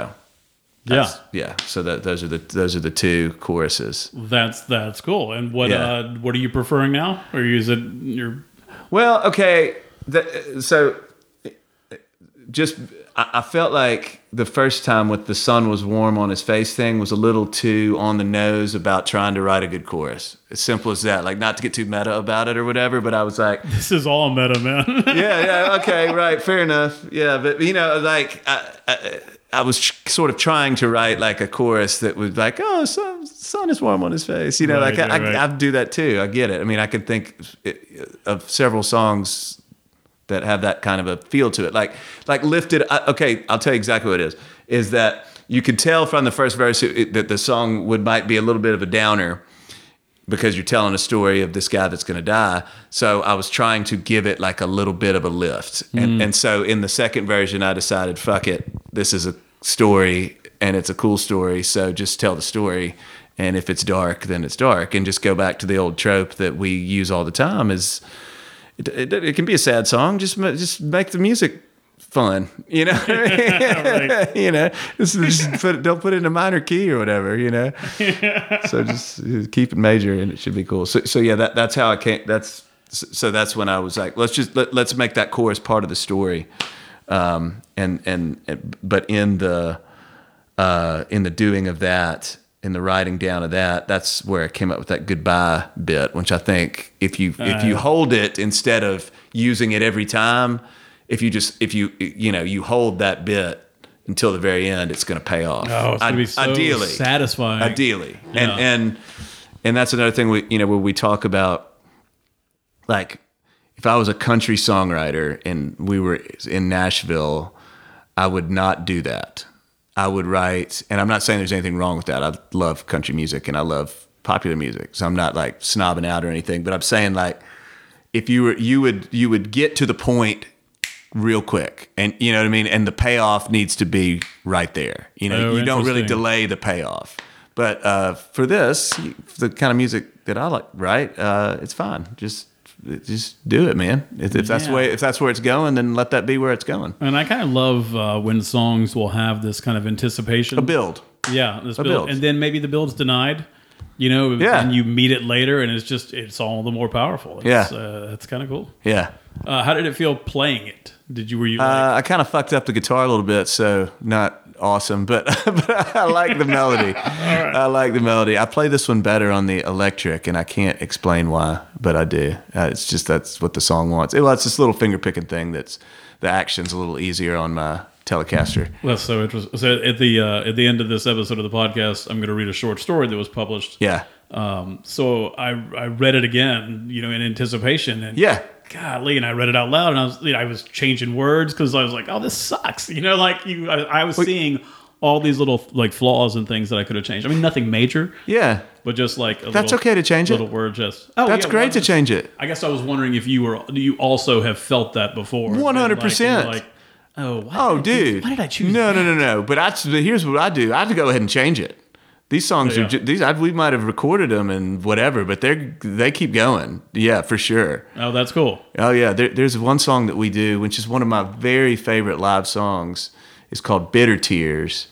Yeah, yeah, so that those are the those are the two choruses. that's that's cool. And what Yeah. uh, what are you preferring now, or is it your Well, okay. The, so just I, I felt like the first time with the sun was warm on his face thing was a little too on the nose about trying to write a good chorus. As simple as that. Like not to get too meta about it or whatever, but I was like, This is all meta, man. yeah, yeah, okay, right, fair enough. Yeah, but you know, like I, I, I was tr- sort of trying to write like a chorus that was like, oh, sun, sun is warm on his face. You know, Right, like I, right, right. I, I do that too. I get it. I mean, I could think eh, of several songs that have that kind of a feel to it. Like, like lifted. I, okay, I'll tell you exactly what it is. Is that you could tell from the first verse that the song would might be a little bit of a downer because you're telling a story of this guy that's going to die. So I was trying to give it like a little bit of a lift. And, mm. and so in the second version, I decided, fuck it, this is a story and it's a cool story. So just tell the story. And if it's dark, then it's dark. And just go back to the old trope that we use all the time is it, it, it can be a sad song. Just, just make the music fun, you know. Right. you know, just, just put, don't put it in a minor key or whatever, you know. so just keep it major, and it should be cool. So, so yeah, that that's how I came. That's so that's when I was like, let's just let, let's make that chorus part of the story, um, and, and and but in the uh, in the doing of that, in the writing down of that, that's where I came up with that goodbye bit, which I think if you if you Uh. hold it instead of using it every time, if you just if you you know you hold that bit until the very end, it's going to pay off. Oh, it's gonna be so ideally, satisfying. ideally, and Yeah. and and that's another thing we you know where we talk about like if I was a country songwriter and we were in Nashville, I would not do that. I would write, and I'm not saying there's anything wrong with that. I love country music and I love popular music, so I'm not like snobbing out or anything. But I'm saying like, if you were, you would, you would get to the point real quick, and you know what I mean. And the payoff needs to be right there. You know, Oh, you don't really delay the payoff. But uh, for this, the kind of music that I like, right? Uh, it's fine. Just, just do it, man. If, if that's Yeah. way, if that's where it's going, then let that be where it's going. And I kind of love uh, when songs will have this kind of anticipation. A build. Yeah, this A build. build. and then maybe the build's denied. You know, Yeah. and you meet it later, and it's just it's all the more powerful. It's, Yeah. uh, that's kind of cool. Yeah. Uh, how did it feel playing it? Did you were you like, Uh, I kind of fucked up the guitar a little bit, so not awesome, but, but I like the melody. I like the melody. I play this one better on the electric, and I can't explain why, but I do. Uh, it's just that's what the song wants. Well, it's this little finger picking thing that's the action's a little easier on my Telecaster. That's so interesting. So at the uh, at the end of this episode of the podcast, I'm going to read a short story that was published. Yeah. Um, so I I read it again, you know, in anticipation, and Yeah. Golly, and I read it out loud, and I was you know, I was changing words because I was like, oh, this sucks, you know, like you, I, I was seeing all these little like flaws and things that I could have changed. I mean, nothing major, Yeah. but just like a That's little, okay to change it. Little word, just oh, That's yeah, great well, to change it. I guess I was wondering if you were you also have felt that before. 100%. Like, oh, Oh, did I dude. why did I choose? No, that? no, no, no. But I, but here's what I do. I have to go ahead and change it. These songs Yeah. are these. I, we might have recorded them and whatever, but they're they keep going. Yeah, for sure. Oh, that's cool. Oh yeah. There, there's one song that we do, which is one of my very favorite live songs. It's called "Bitter Tears."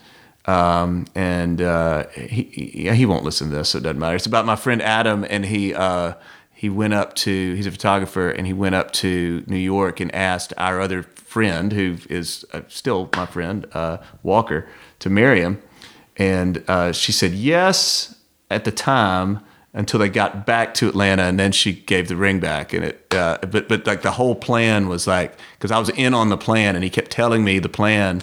Um, and uh, he, he yeah, he won't listen to this, so it doesn't matter. It's about my friend Adam, and he uh, he went up to he's a photographer, and he went up to New York and asked our other friend, who is uh, still my friend uh, Walker, to marry him, and uh, she said yes at the time until they got back to Atlanta, and then she gave the ring back. And it, uh, but but like the whole plan was like because I was in on the plan, and he kept telling me the plan,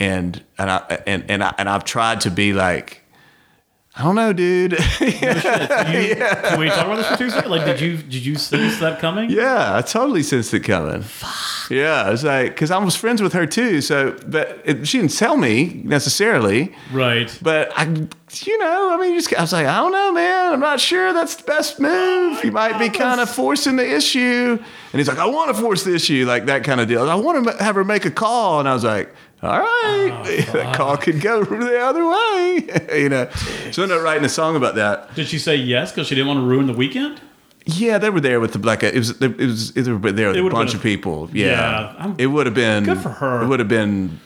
and and I and and I and I've tried to be like. I don't know, dude. You, Can we talk about this for two seconds? Like, did you did you sense that coming? Yeah, I totally sensed it coming. Fuck. Yeah, it's like because I was friends with her too. So, but it, she didn't tell me necessarily. Right. But I, you know, I mean, just I was like, I don't know, man. I'm not sure that's the best move. you might be kind of forcing the issue. And he's like, I want to force the issue, like that kind of deal. I want to have her make a call, and I was like. All right, oh, that call could go the other way, you know. So I ended up writing a song about that. Did she say yes because she didn't want to ruin the weekend? Yeah, they were there with the like it was it was they were there with a bunch of people. Yeah, Yeah, it would have been Good for her. It would have been,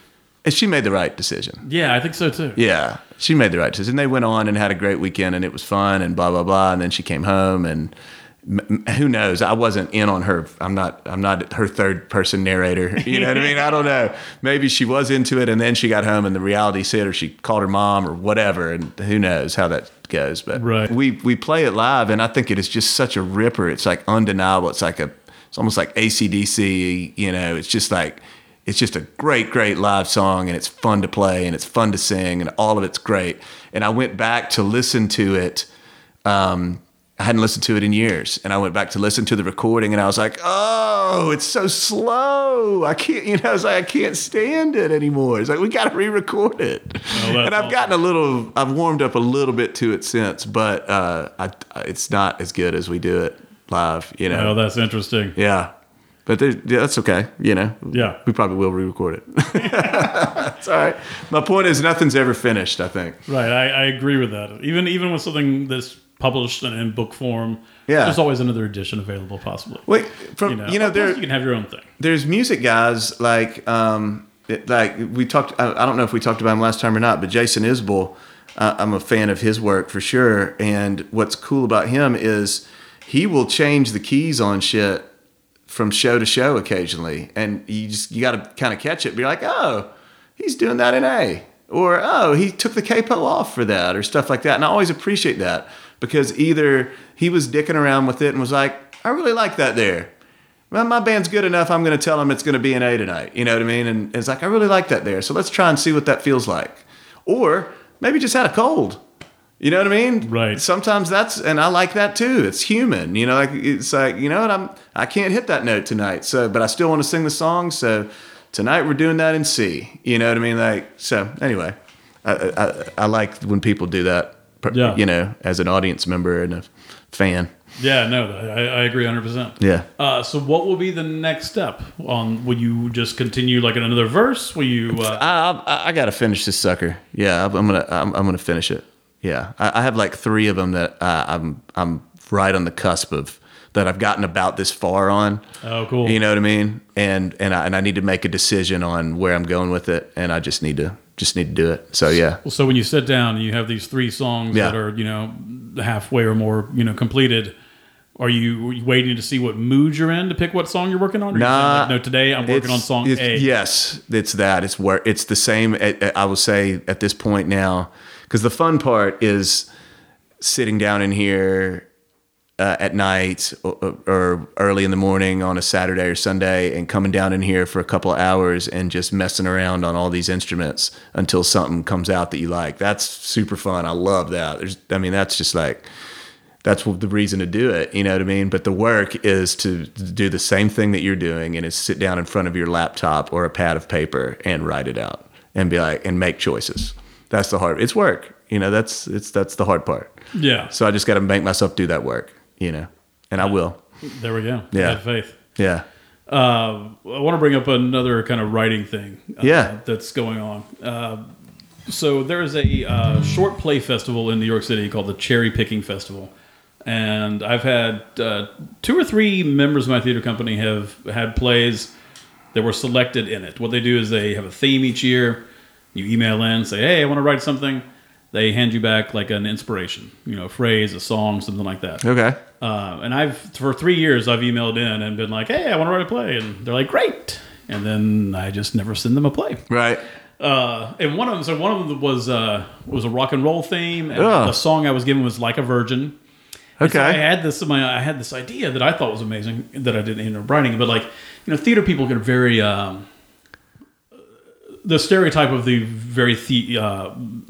she made the right decision. Yeah, I think so too. Yeah, she made the right decision. They went on and had a great weekend, and it was fun, and blah blah blah. And then she came home, and m- who knows? I wasn't in on her. I'm not. I'm not her third person narrator. You know what I mean? I don't know. Maybe she was into it, and then she got home, and the reality hit, or she called her mom, or whatever. And who knows how that goes? But Right. we we play it live, and I think it is just such a ripper. It's like undeniable. It's like a. It's almost like ACDC. You know, it's just like. It's just a great, great live song, and it's fun to play, and it's fun to sing, and all of it's great. And I went back to listen to it. Um, I hadn't listened to it in years, and I went back to listen to the recording, and I was like, "Oh, it's so slow. I can't, you know, I was like, I can't stand it anymore." It's like we got to re-record it, that's and I've awesome. gotten a little, I've warmed up a little bit to it since, but uh, I, it's not as good as we do it live, you know. Oh, that's interesting. yeah, but yeah, that's okay, you know. Yeah. we probably will re-record it. it's all right. My point is, nothing's ever finished. I think. Right, I, I agree with that. Even even with something that's published and in book form, Yeah. there's always another edition available, possibly. Wait, from You know, you know, there you can have your own thing. there's music guys like um it- like we talked I, I don't know if we talked about him last time or not but jason isbell uh, i'm a fan of his work for sure and what's cool about him is he will change the keys on shit from show to show occasionally and you just you got to kind of catch it be like oh he's doing that in a or oh he took the capo off for that or stuff like that and i always appreciate that because either he was dicking around with it and was like i really like that there well, my band's good enough. I'm going to tell them it's going to be an A tonight. You know what I mean? And it's like, I really like that there. So let's try and see what that feels like. Or maybe just had a cold. You know what I mean? Right. Sometimes that's, and I like that too. It's human. You know, like it's like, you know what? I'm, I can't hit that note tonight. So, but I still want to sing the song. So tonight we're doing that in C. You know what I mean? Like, so anyway, I, I, I like when people do that. Yeah. You know, as an audience member and a fan. Yeah, no, I, I agree 100%. Yeah. Uh, so, what will be the next step? On will you just continue like in another verse? Will you? Uh, I, I, I got to finish this sucker. Yeah, I'm, I'm gonna I'm, I'm gonna finish it. Yeah, I, I have like three of them that uh, I'm I'm right on the cusp of that I've gotten about this far on. oh, cool. You know what I mean? And and I, and I need to make a decision on where I'm going with it, and I just need to just need to do it. So yeah, Well, so when you sit down and you have these three songs Yeah. that are you know halfway or more you know completed, are you, are you waiting to see what mood you're in to pick what song you're working on? Or Nah, like, no, today I'm working on song A. Yes, it's that. It's where it's the same. I will say at this point now, because the fun part is sitting down in here uh, at night or, or early in the morning on a Saturday or Sunday, and coming down in here for a couple of hours and just messing around on all these instruments until something comes out that you like. That's super fun. I love that. There's, I mean, that's just like that's what the reason to do it. You know what I mean? But the work is to do the same thing that you're doing, and is sit down in front of your laptop or a pad of paper and write it out and be like and make choices. That's the hard. It's work. You know, that's it's that's the hard part. Yeah. So I just got to make myself do that work. You know, and I will. There we go. Yeah. Have faith. Yeah. Uh, I want to bring up another kind of writing thing. Uh, Yeah. that's going on. Uh, so there is a uh, short play festival in New York City called the Cherry Picking Festival, and I've had uh, two or three members of my theater company have had plays that were selected in it. What they do is they have a theme each year. You email in, say, "Hey, I want to write something." They hand you back like an inspiration, you know, a phrase, a song, something like that. Okay. Uh, and I've for three years I've emailed in and been like, "Hey, I want to write a play," and they're like, "Great," and then I just never send them a play. Right. Uh, and one of them, so one of them was uh, was a rock and roll theme, and Ugh. the song I was given was "Like a Virgin." And so I Okay. had this my I had this idea that I thought was amazing that I didn't end up writing, but like you know, theater people get very um, the stereotype of the very the, uh,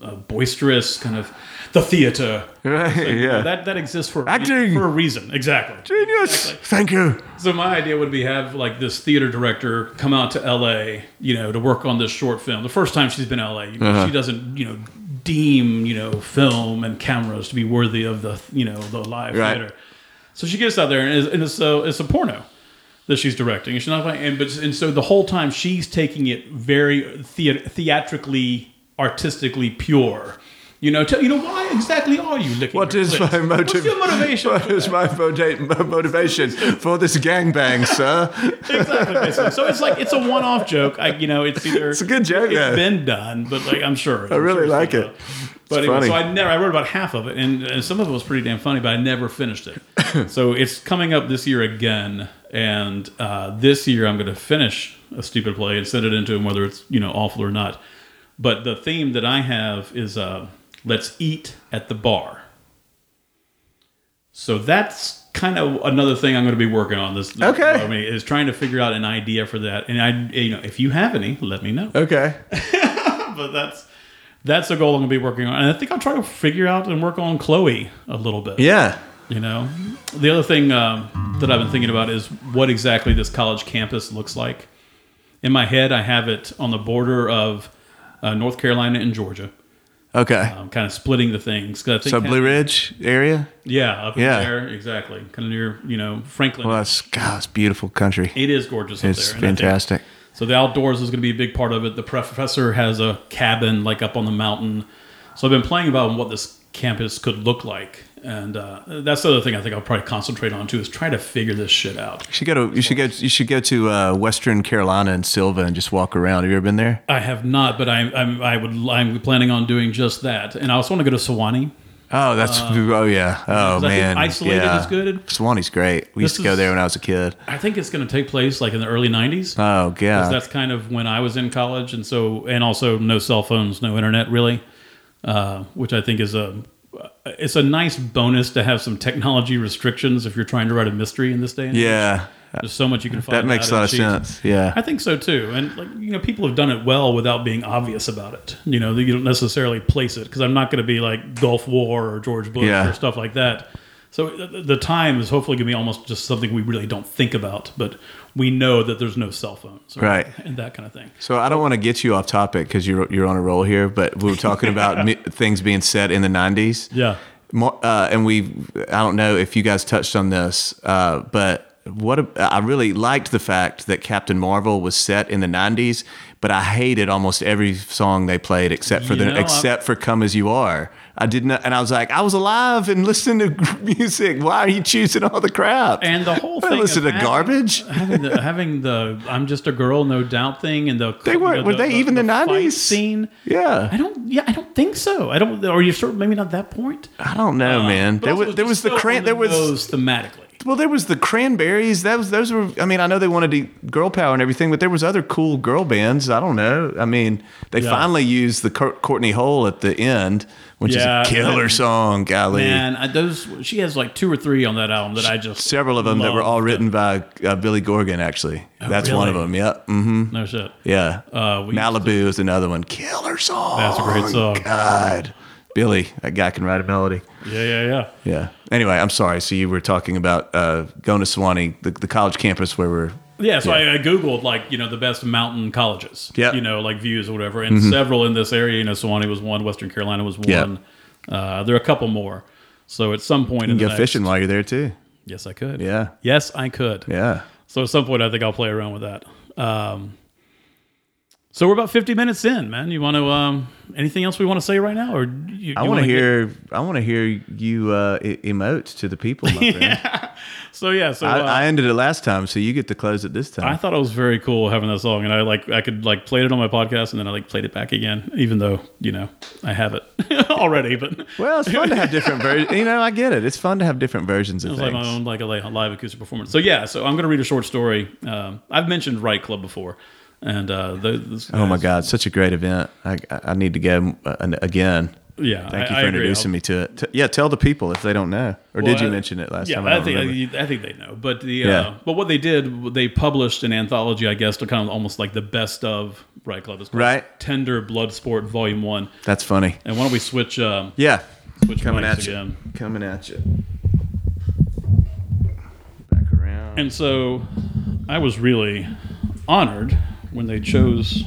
uh, boisterous kind of the theater. Right. Like, yeah. that that exists for Acting. for a reason. Exactly. Genius. Exactly. Thank you. So my idea would be have like this theater director come out to L.A. You know to work on this short film. The first time she's been to L.A. You know, Uh-huh. She doesn't you know deem you know film and cameras to be worthy of the you know the live Right. theater. So she gets out there and it's, and it's a it's a porno that she's directing. And she's not and but and so the whole time she's taking it very thea- theatrically, artistically pure. You know, tell, you know why exactly are you licking? What is my motive? What's your motivation? What is my motivation for this gangbang, sir? exactly. basically. So it's like it's a one-off joke. I, you know, it's either It's a good joke, It's yeah. been done, but like I'm sure. I really like it. But anyway, funny. so I never. I wrote about half of it, and, and some of it was pretty damn funny, but I never finished it. so it's coming up this year again, and uh, this year I'm going to finish a stupid play and send it into him, whether it's you know awful or not. But the theme that I have is uh, let's eat at the bar. So that's kind of another thing I'm going to be working on this. this Okay. I mean, is trying to figure out an idea for that, and I, you know, if you have any, let me know. Okay. But that's that's a goal I'm going to be working on, and I think I'll try to figure out and work on Chloe a little bit. Yeah. You know, the other thing um, that I've been thinking about is what exactly this college campus looks like. In my head, I have it on the border of uh, North Carolina and Georgia. Okay. Um, I'm kind of splitting the things. 'cause I think so Blue Ridge area. yeah, up Yeah. there, exactly, kind of near you know Franklin. Well, that's God, it's beautiful country. it is gorgeous up It's there. and I think- fantastic. So the outdoors is going to be a big part of it. The professor has a cabin like up on the mountain. So I've been playing about what this campus could look like, and uh, that's the other thing I think I'll probably concentrate on too is try to figure this shit out. You should go to you should go you should go to uh, Western Carolina and Sylva and just walk around. Have you ever been there? I have not, but I, I'm I would I'm planning on doing just that, and I also want to go to Sewanee. Oh, that's oh yeah. Oh man, Isolated yeah. is good. Sewanee's great. We used This to go there when I was a kid. I think it's going to take place like in the early '90s. Oh god. that's kind of when I was in college, and so and also no cell phones, no internet really, uh, which I think is a Uh, it's a nice bonus to have some technology restrictions if you're trying to write a mystery in this day. And age. Yeah, there's so much you can find. that makes a lot of sense. Yeah. I think so too, and like you know, people have done it well without being obvious about it. You know, you don't necessarily place it because I'm not going to be like Gulf War or George Bush Yeah. or stuff like that. So the, the time is hopefully going to be almost just something we really don't think about, but we know that there's no cell phones, or- Right. and that kind of thing. So I don't want to get you off topic because you're you're on a roll here, but we were talking about things being set in the '90s. Yeah. Uh, and we I don't know if you guys touched on this, uh, but what I really liked the fact that Captain Marvel was set in the '90s, but I hated almost every song they played except for You the know, I- except for "Come as You Are." I didn't, and I was like, I was alive and listening to music. Why are you choosing all the crap? And the whole I thing. listen to having- garbage. Having the, having the "I'm just a girl, no doubt" thing, and the They weren't- you know, were they even the 90s? scene? Yeah. I don't. Yeah, I don't think so. I don't. Or you sort of maybe not that point. I don't know, man. Uh, But There was there was the cran. There was thematically. Well, there was the Cranberries. That was those were. I mean, I know they wanted to girl power and everything, but there was other cool girl bands. I don't know. I mean, they Yeah. finally used the Courtney Hole at the end, which Yeah, is a killer that- song. Golly, Man, I, those she has like two or three on that album that I just several of them that were all written by uh, Billy Corgan. Actually, that's one of really? them. Yep. Mm-hmm. No shit. Yeah. Uh, Malibu is another one. Killer song. That's a great song. God, Billy, that guy can write a melody. Yeah, yeah, yeah. Yeah. Anyway, I'm sorry. So you were talking about uh, going to Sewanee, the, the college campus where we're. Yeah, so I, I googled like you know the best mountain colleges. Yeah. Mm-hmm. you know like views or whatever, and several in this area. You know, Sewanee was one, Western Carolina was one. Yeah. Uh, there are a couple more. So at some point in You the go next- fishing while you're there too. Yes, I could. Yeah. Yes, I could. Yeah. So at some point, I think I'll play around with that. Um, so we're about 50 minutes in, man. You want to, um, anything else we want to say right now? Or you, I want to wanna get- hear. I want to hear you uh, emote to the people, friend. So yeah, so I, uh, I ended it last time, so you get to close it this time. I thought it was very cool having that song, and I like I could like play it on my podcast, and then I like played it back again, even though you know I have it already. But well, it's fun to have different versions. You know, I get it. It's fun to have different versions of It's things. like my own like a live acoustic performance. So yeah, so I'm going to read a short story. Um, I've mentioned Write Club before, and uh, this oh my God, such a great event! I, I I need to go uh, again. yeah, Thank you I, for I introducing me to it. Yeah, tell the people if they don't know, or did you I- mention it last Yeah, time? I, don't think remember. I, I think they know. But the Yeah. uh, but what they did, they published an anthology, I guess, to kind of almost like the best of Write Club. Right. Tender Blood Sport Volume One. That's funny. And why don't we switch? Um, Yeah, switch coming at you. again. Coming at you. Back around. And so I was really honored when they chose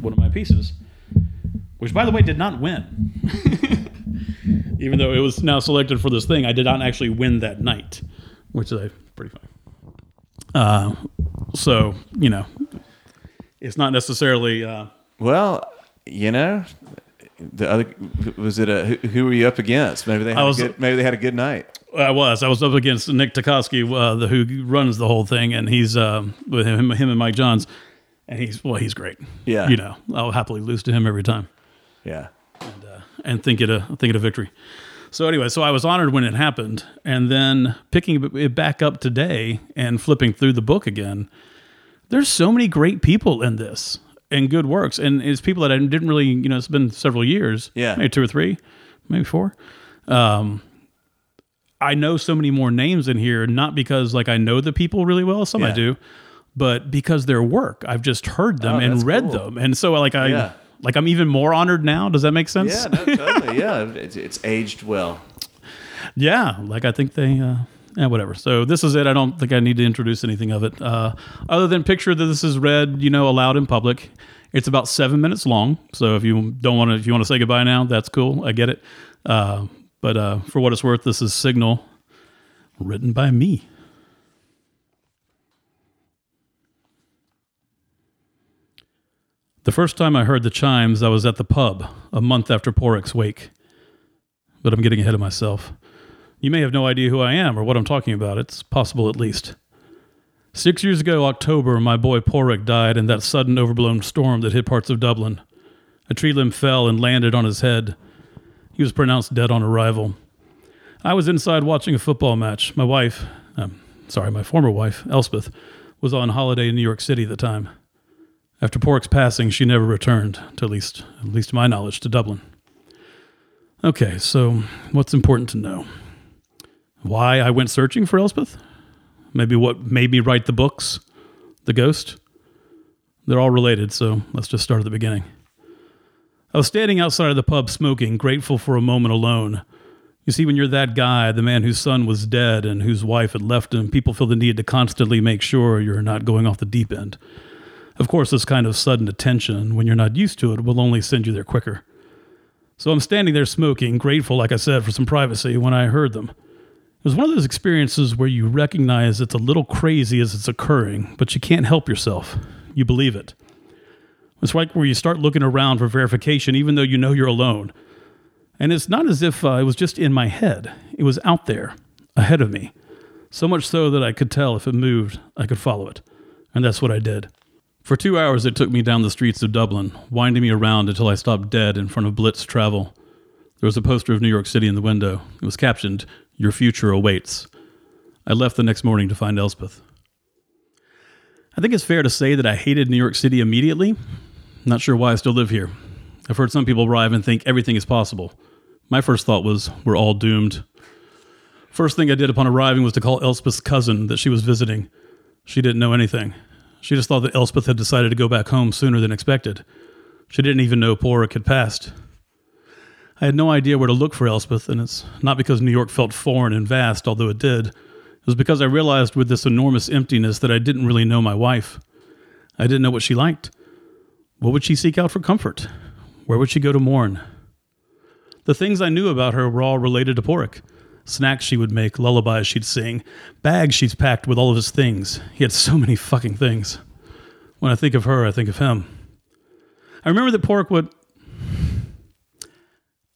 one of my pieces, which, by the way, did not win. Even though it was now selected for this thing, I did not actually win that night, which is pretty funny. Uh, so, you know, it's not necessarily. Uh, Well, you know, the other was it a who, who were you up against? Maybe they had was- a good, maybe they had a good night. I was. I was up against Nick Tecosky, uh, the who runs the whole thing, and he's um, with him, him and Mike Johns, and he's well, he's great. Yeah. you know, I'll happily lose to him every time, Yeah. and think it a think it a victory. So anyway, so I was honored when it happened, and then picking it back up today and flipping through the book again. There's so many great people in this and good works, and it's people that I didn't really, you know, it's been several years, Yeah. maybe two or three, maybe four. Um, I know so many more names in here, not because like I know the people really well, some I do, but because their work. I've just heard them Oh, and read cool. them, and so like I Yeah. like I'm even more honored now. Does that make sense? Yeah, no, totally. Yeah, it's, it's aged well. Yeah, like I think they, uh, yeah, whatever. So this is it. I don't think I need to introduce anything of it, uh, other than picture that this is read, you know, aloud in public. It's about seven minutes long. So if you don't want to, if you want to say goodbye now, that's cool. I get it. Uh, but uh, for what it's worth, this is Signal, written by me. The first time I heard the chimes, I was at the pub a month after Porrick's wake. But I'm getting ahead of myself. You may have no idea who I am or what I'm talking about. It's possible at least. Six years ago, October, my boy Porrick died in that sudden overblown storm that hit parts of Dublin. A tree limb fell and landed on his head. He was pronounced dead on arrival. I was inside watching a football match. My wife, um, sorry, my former wife, Elspeth, was on holiday in New York City at the time. After Porrick's passing, she never returned, to at least, at least to my knowledge, to Dublin. Okay, so what's important to know? Why I went searching for Elspeth? Maybe what made me write the books? The Ghost? They're all related, so let's just start at the beginning. I was standing outside of the pub smoking, grateful for a moment alone. You see, when you're that guy, the man whose son was dead and whose wife had left him, people feel the need to constantly make sure you're not going off the deep end. Of course, this kind of sudden attention, when you're not used to it, will only send you there quicker. So I'm standing there smoking, grateful, like I said, for some privacy when I heard them. It was one of those experiences where you recognize it's a little crazy as it's occurring, but you can't help yourself. You believe it. It's like where you start looking around for verification, even though you know you're alone. And it's not as if uh, it was just in my head, it was out there, ahead of me. So much so that I could tell if it moved, I could follow it. And that's what I did. For two hours, it took me down the streets of Dublin, winding me around until I stopped dead in front of Blitz Travel. There was a poster of New York City in the window. It was captioned, Your future awaits. I left the next morning to find Elspeth. I think it's fair to say that I hated New York City immediately. Not sure why I still live here. I've heard some people arrive and think everything is possible. My first thought was, we're all doomed. First thing I did upon arriving was to call Elspeth's cousin that she was visiting. She didn't know anything. She just thought that Elspeth had decided to go back home sooner than expected. She didn't even know Porrick had passed. I had no idea where to look for Elspeth, and it's not because New York felt foreign and vast, although it did. It was because I realized with this enormous emptiness that I didn't really know my wife. I didn't know what she liked. What would she seek out for comfort? Where would she go to mourn? The things I knew about her were all related to Porrick. Snacks she would make, lullabies she'd sing, bags she's packed with all of his things. He had so many fucking things. When I think of her, I think of him. I remember that Porrick would.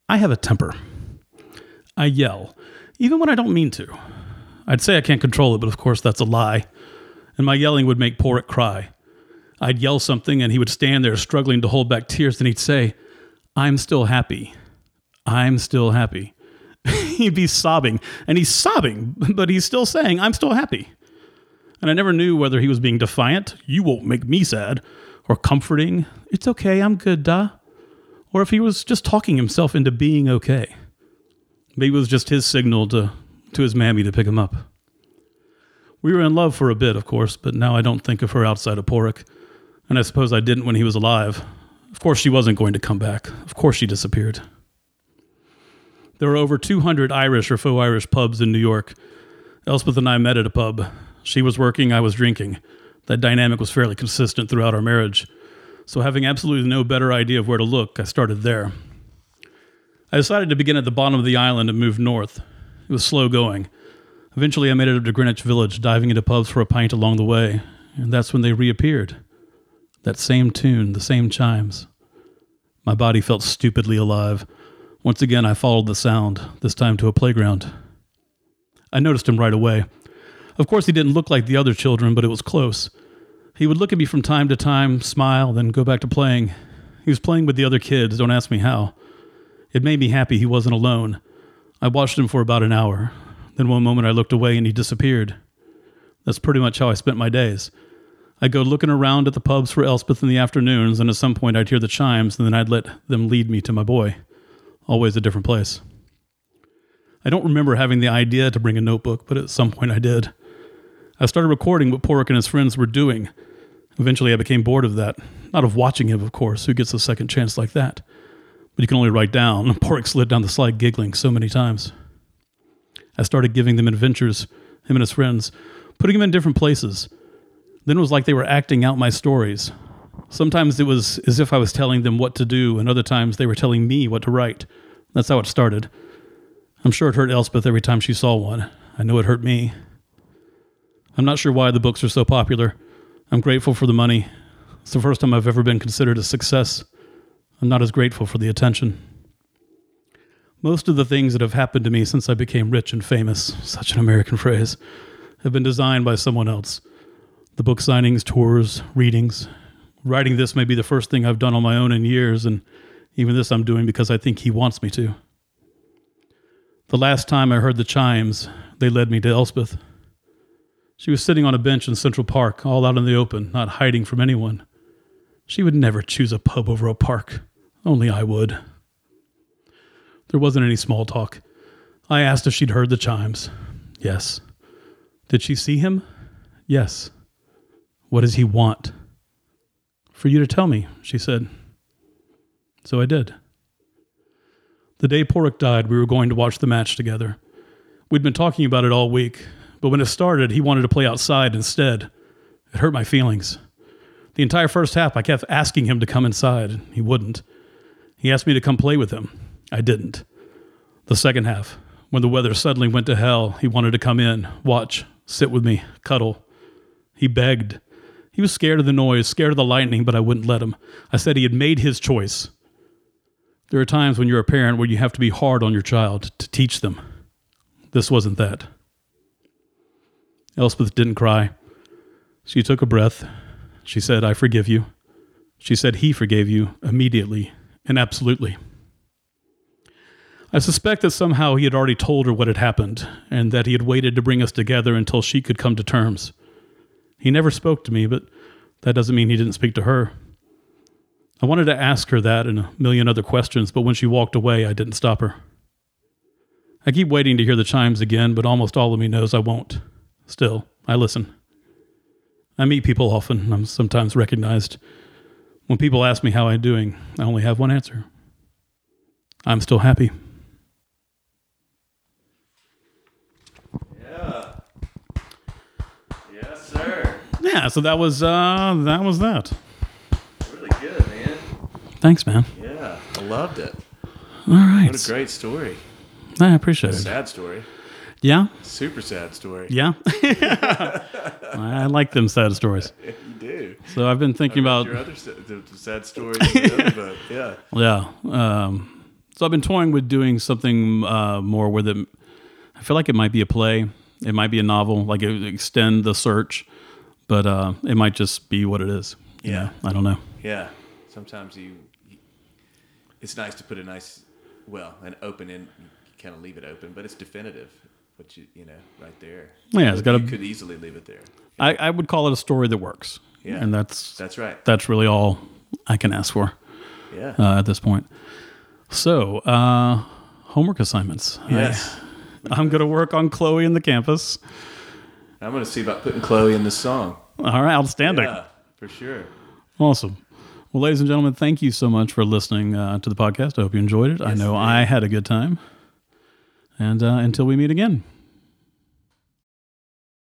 I have a temper. I yell, even when I don't mean to. I'd say I can't control it, but of course that's a lie. And my yelling would make Porrick cry. I'd yell something, and he would stand there struggling to hold back tears, and he'd say, I'm still happy. I'm still happy. he'd be sobbing, and he's sobbing, but he's still saying, I'm still happy. And I never knew whether he was being defiant, you won't make me sad, or comforting, it's okay, I'm good, da, or if he was just talking himself into being okay. Maybe it was just his signal to, to his mammy to pick him up. We were in love for a bit, of course, but now I don't think of her outside of Porrick, and I suppose I didn't when he was alive. Of course, she wasn't going to come back. Of course, she disappeared. There are over 200 Irish or faux Irish pubs in New York. Elspeth and I met at a pub. She was working, I was drinking. That dynamic was fairly consistent throughout our marriage. So, having absolutely no better idea of where to look, I started there. I decided to begin at the bottom of the island and move north. It was slow going. Eventually, I made it up to Greenwich Village, diving into pubs for a pint along the way, and that's when they reappeared. That same tune, the same chimes. My body felt stupidly alive. Once again, I followed the sound, this time to a playground. I noticed him right away. Of course, he didn't look like the other children, but it was close. He would look at me from time to time, smile, then go back to playing. He was playing with the other kids, don't ask me how. It made me happy he wasn't alone. I watched him for about an hour. Then one moment I looked away and he disappeared. That's pretty much how I spent my days. I'd go looking around at the pubs for Elspeth in the afternoons, and at some point I'd hear the chimes, and then I'd let them lead me to my boy. Always a different place. I don't remember having the idea to bring a notebook, but at some point I did. I started recording what Porrick and his friends were doing. Eventually I became bored of that. Not of watching him, of course. Who gets a second chance like that? But you can only write down. Porrick slid down the slide giggling so many times. I started giving them adventures, him and his friends, putting them in different places. Then it was like they were acting out my stories. Sometimes it was as if I was telling them what to do, and other times they were telling me what to write. That's how it started. I'm sure it hurt Elspeth every time she saw one. I know it hurt me. I'm not sure why the books are so popular. I'm grateful for the money. It's the first time I've ever been considered a success. I'm not as grateful for the attention. Most of the things that have happened to me since I became rich and famous, such an American phrase, have been designed by someone else. The book signings, tours, readings. Writing this may be the first thing I've done on my own in years, and even this I'm doing because I think he wants me to. The last time I heard the chimes, they led me to Elspeth. She was sitting on a bench in Central Park, all out in the open, not hiding from anyone. She would never choose a pub over a park. Only I would. There wasn't any small talk. I asked if she'd heard the chimes. Yes. Did she see him? Yes. What does he want? For you to tell me, she said. So I did. The day Porrick died, we were going to watch the match together. We'd been talking about it all week, but when it started, he wanted to play outside instead. It hurt my feelings. The entire first half, I kept asking him to come inside. He wouldn't. He asked me to come play with him. I didn't. The second half, when the weather suddenly went to hell, he wanted to come in, watch, sit with me, cuddle. He begged. He was scared of the noise, scared of the lightning, but I wouldn't let him. I said he had made his choice. There are times when you're a parent where you have to be hard on your child to teach them. This wasn't that. Elspeth didn't cry. She took a breath. She said, I forgive you. She said he forgave you immediately and absolutely. I suspect that somehow he had already told her what had happened and that he had waited to bring us together until she could come to terms. He never spoke to me, but that doesn't mean he didn't speak to her. I wanted to ask her that and a million other questions, but when she walked away, I didn't stop her. I keep waiting to hear the chimes again, but almost all of me knows I won't. Still, I listen. I meet people often. I'm sometimes recognized. When people ask me how I'm doing, I only have one answer I'm still happy. Yeah. Yes, sir. Yeah, so that was uh that was that. Really good, man. Thanks, man. Yeah, I loved it. All right. What a great story. I appreciate it. Sad story. Yeah? Super sad story. Yeah. I like them sad stories. you do. So I've been thinking about your other sa- the, the sad stories the other book. Yeah. Yeah. Um, so I've been toying with doing something uh, more with it. I feel like it might be a play. It might be a novel, like it would extend the search, but uh, it might just be what it is. Yeah. know? I don't know. Yeah. Sometimes you, you- it's nice to put a nice, well, an open in. You kind of leave it open, but it's definitive. But you, you know, right there. Yeah, it's got You could easily leave it there. I, I would call it a story that works. Yeah. And that's That's right. that's really all I can ask for Yeah. uh, at this point. So, uh, homework assignments. yes. I, am going to work on Chloe in the campus. I'm going to see about putting Chloe in this song. All right, outstanding. Yeah, for sure. Awesome. Well, ladies and gentlemen, thank you so much for listening uh, to the podcast. I hope you enjoyed it. I know I had a good time. And uh, until we meet again.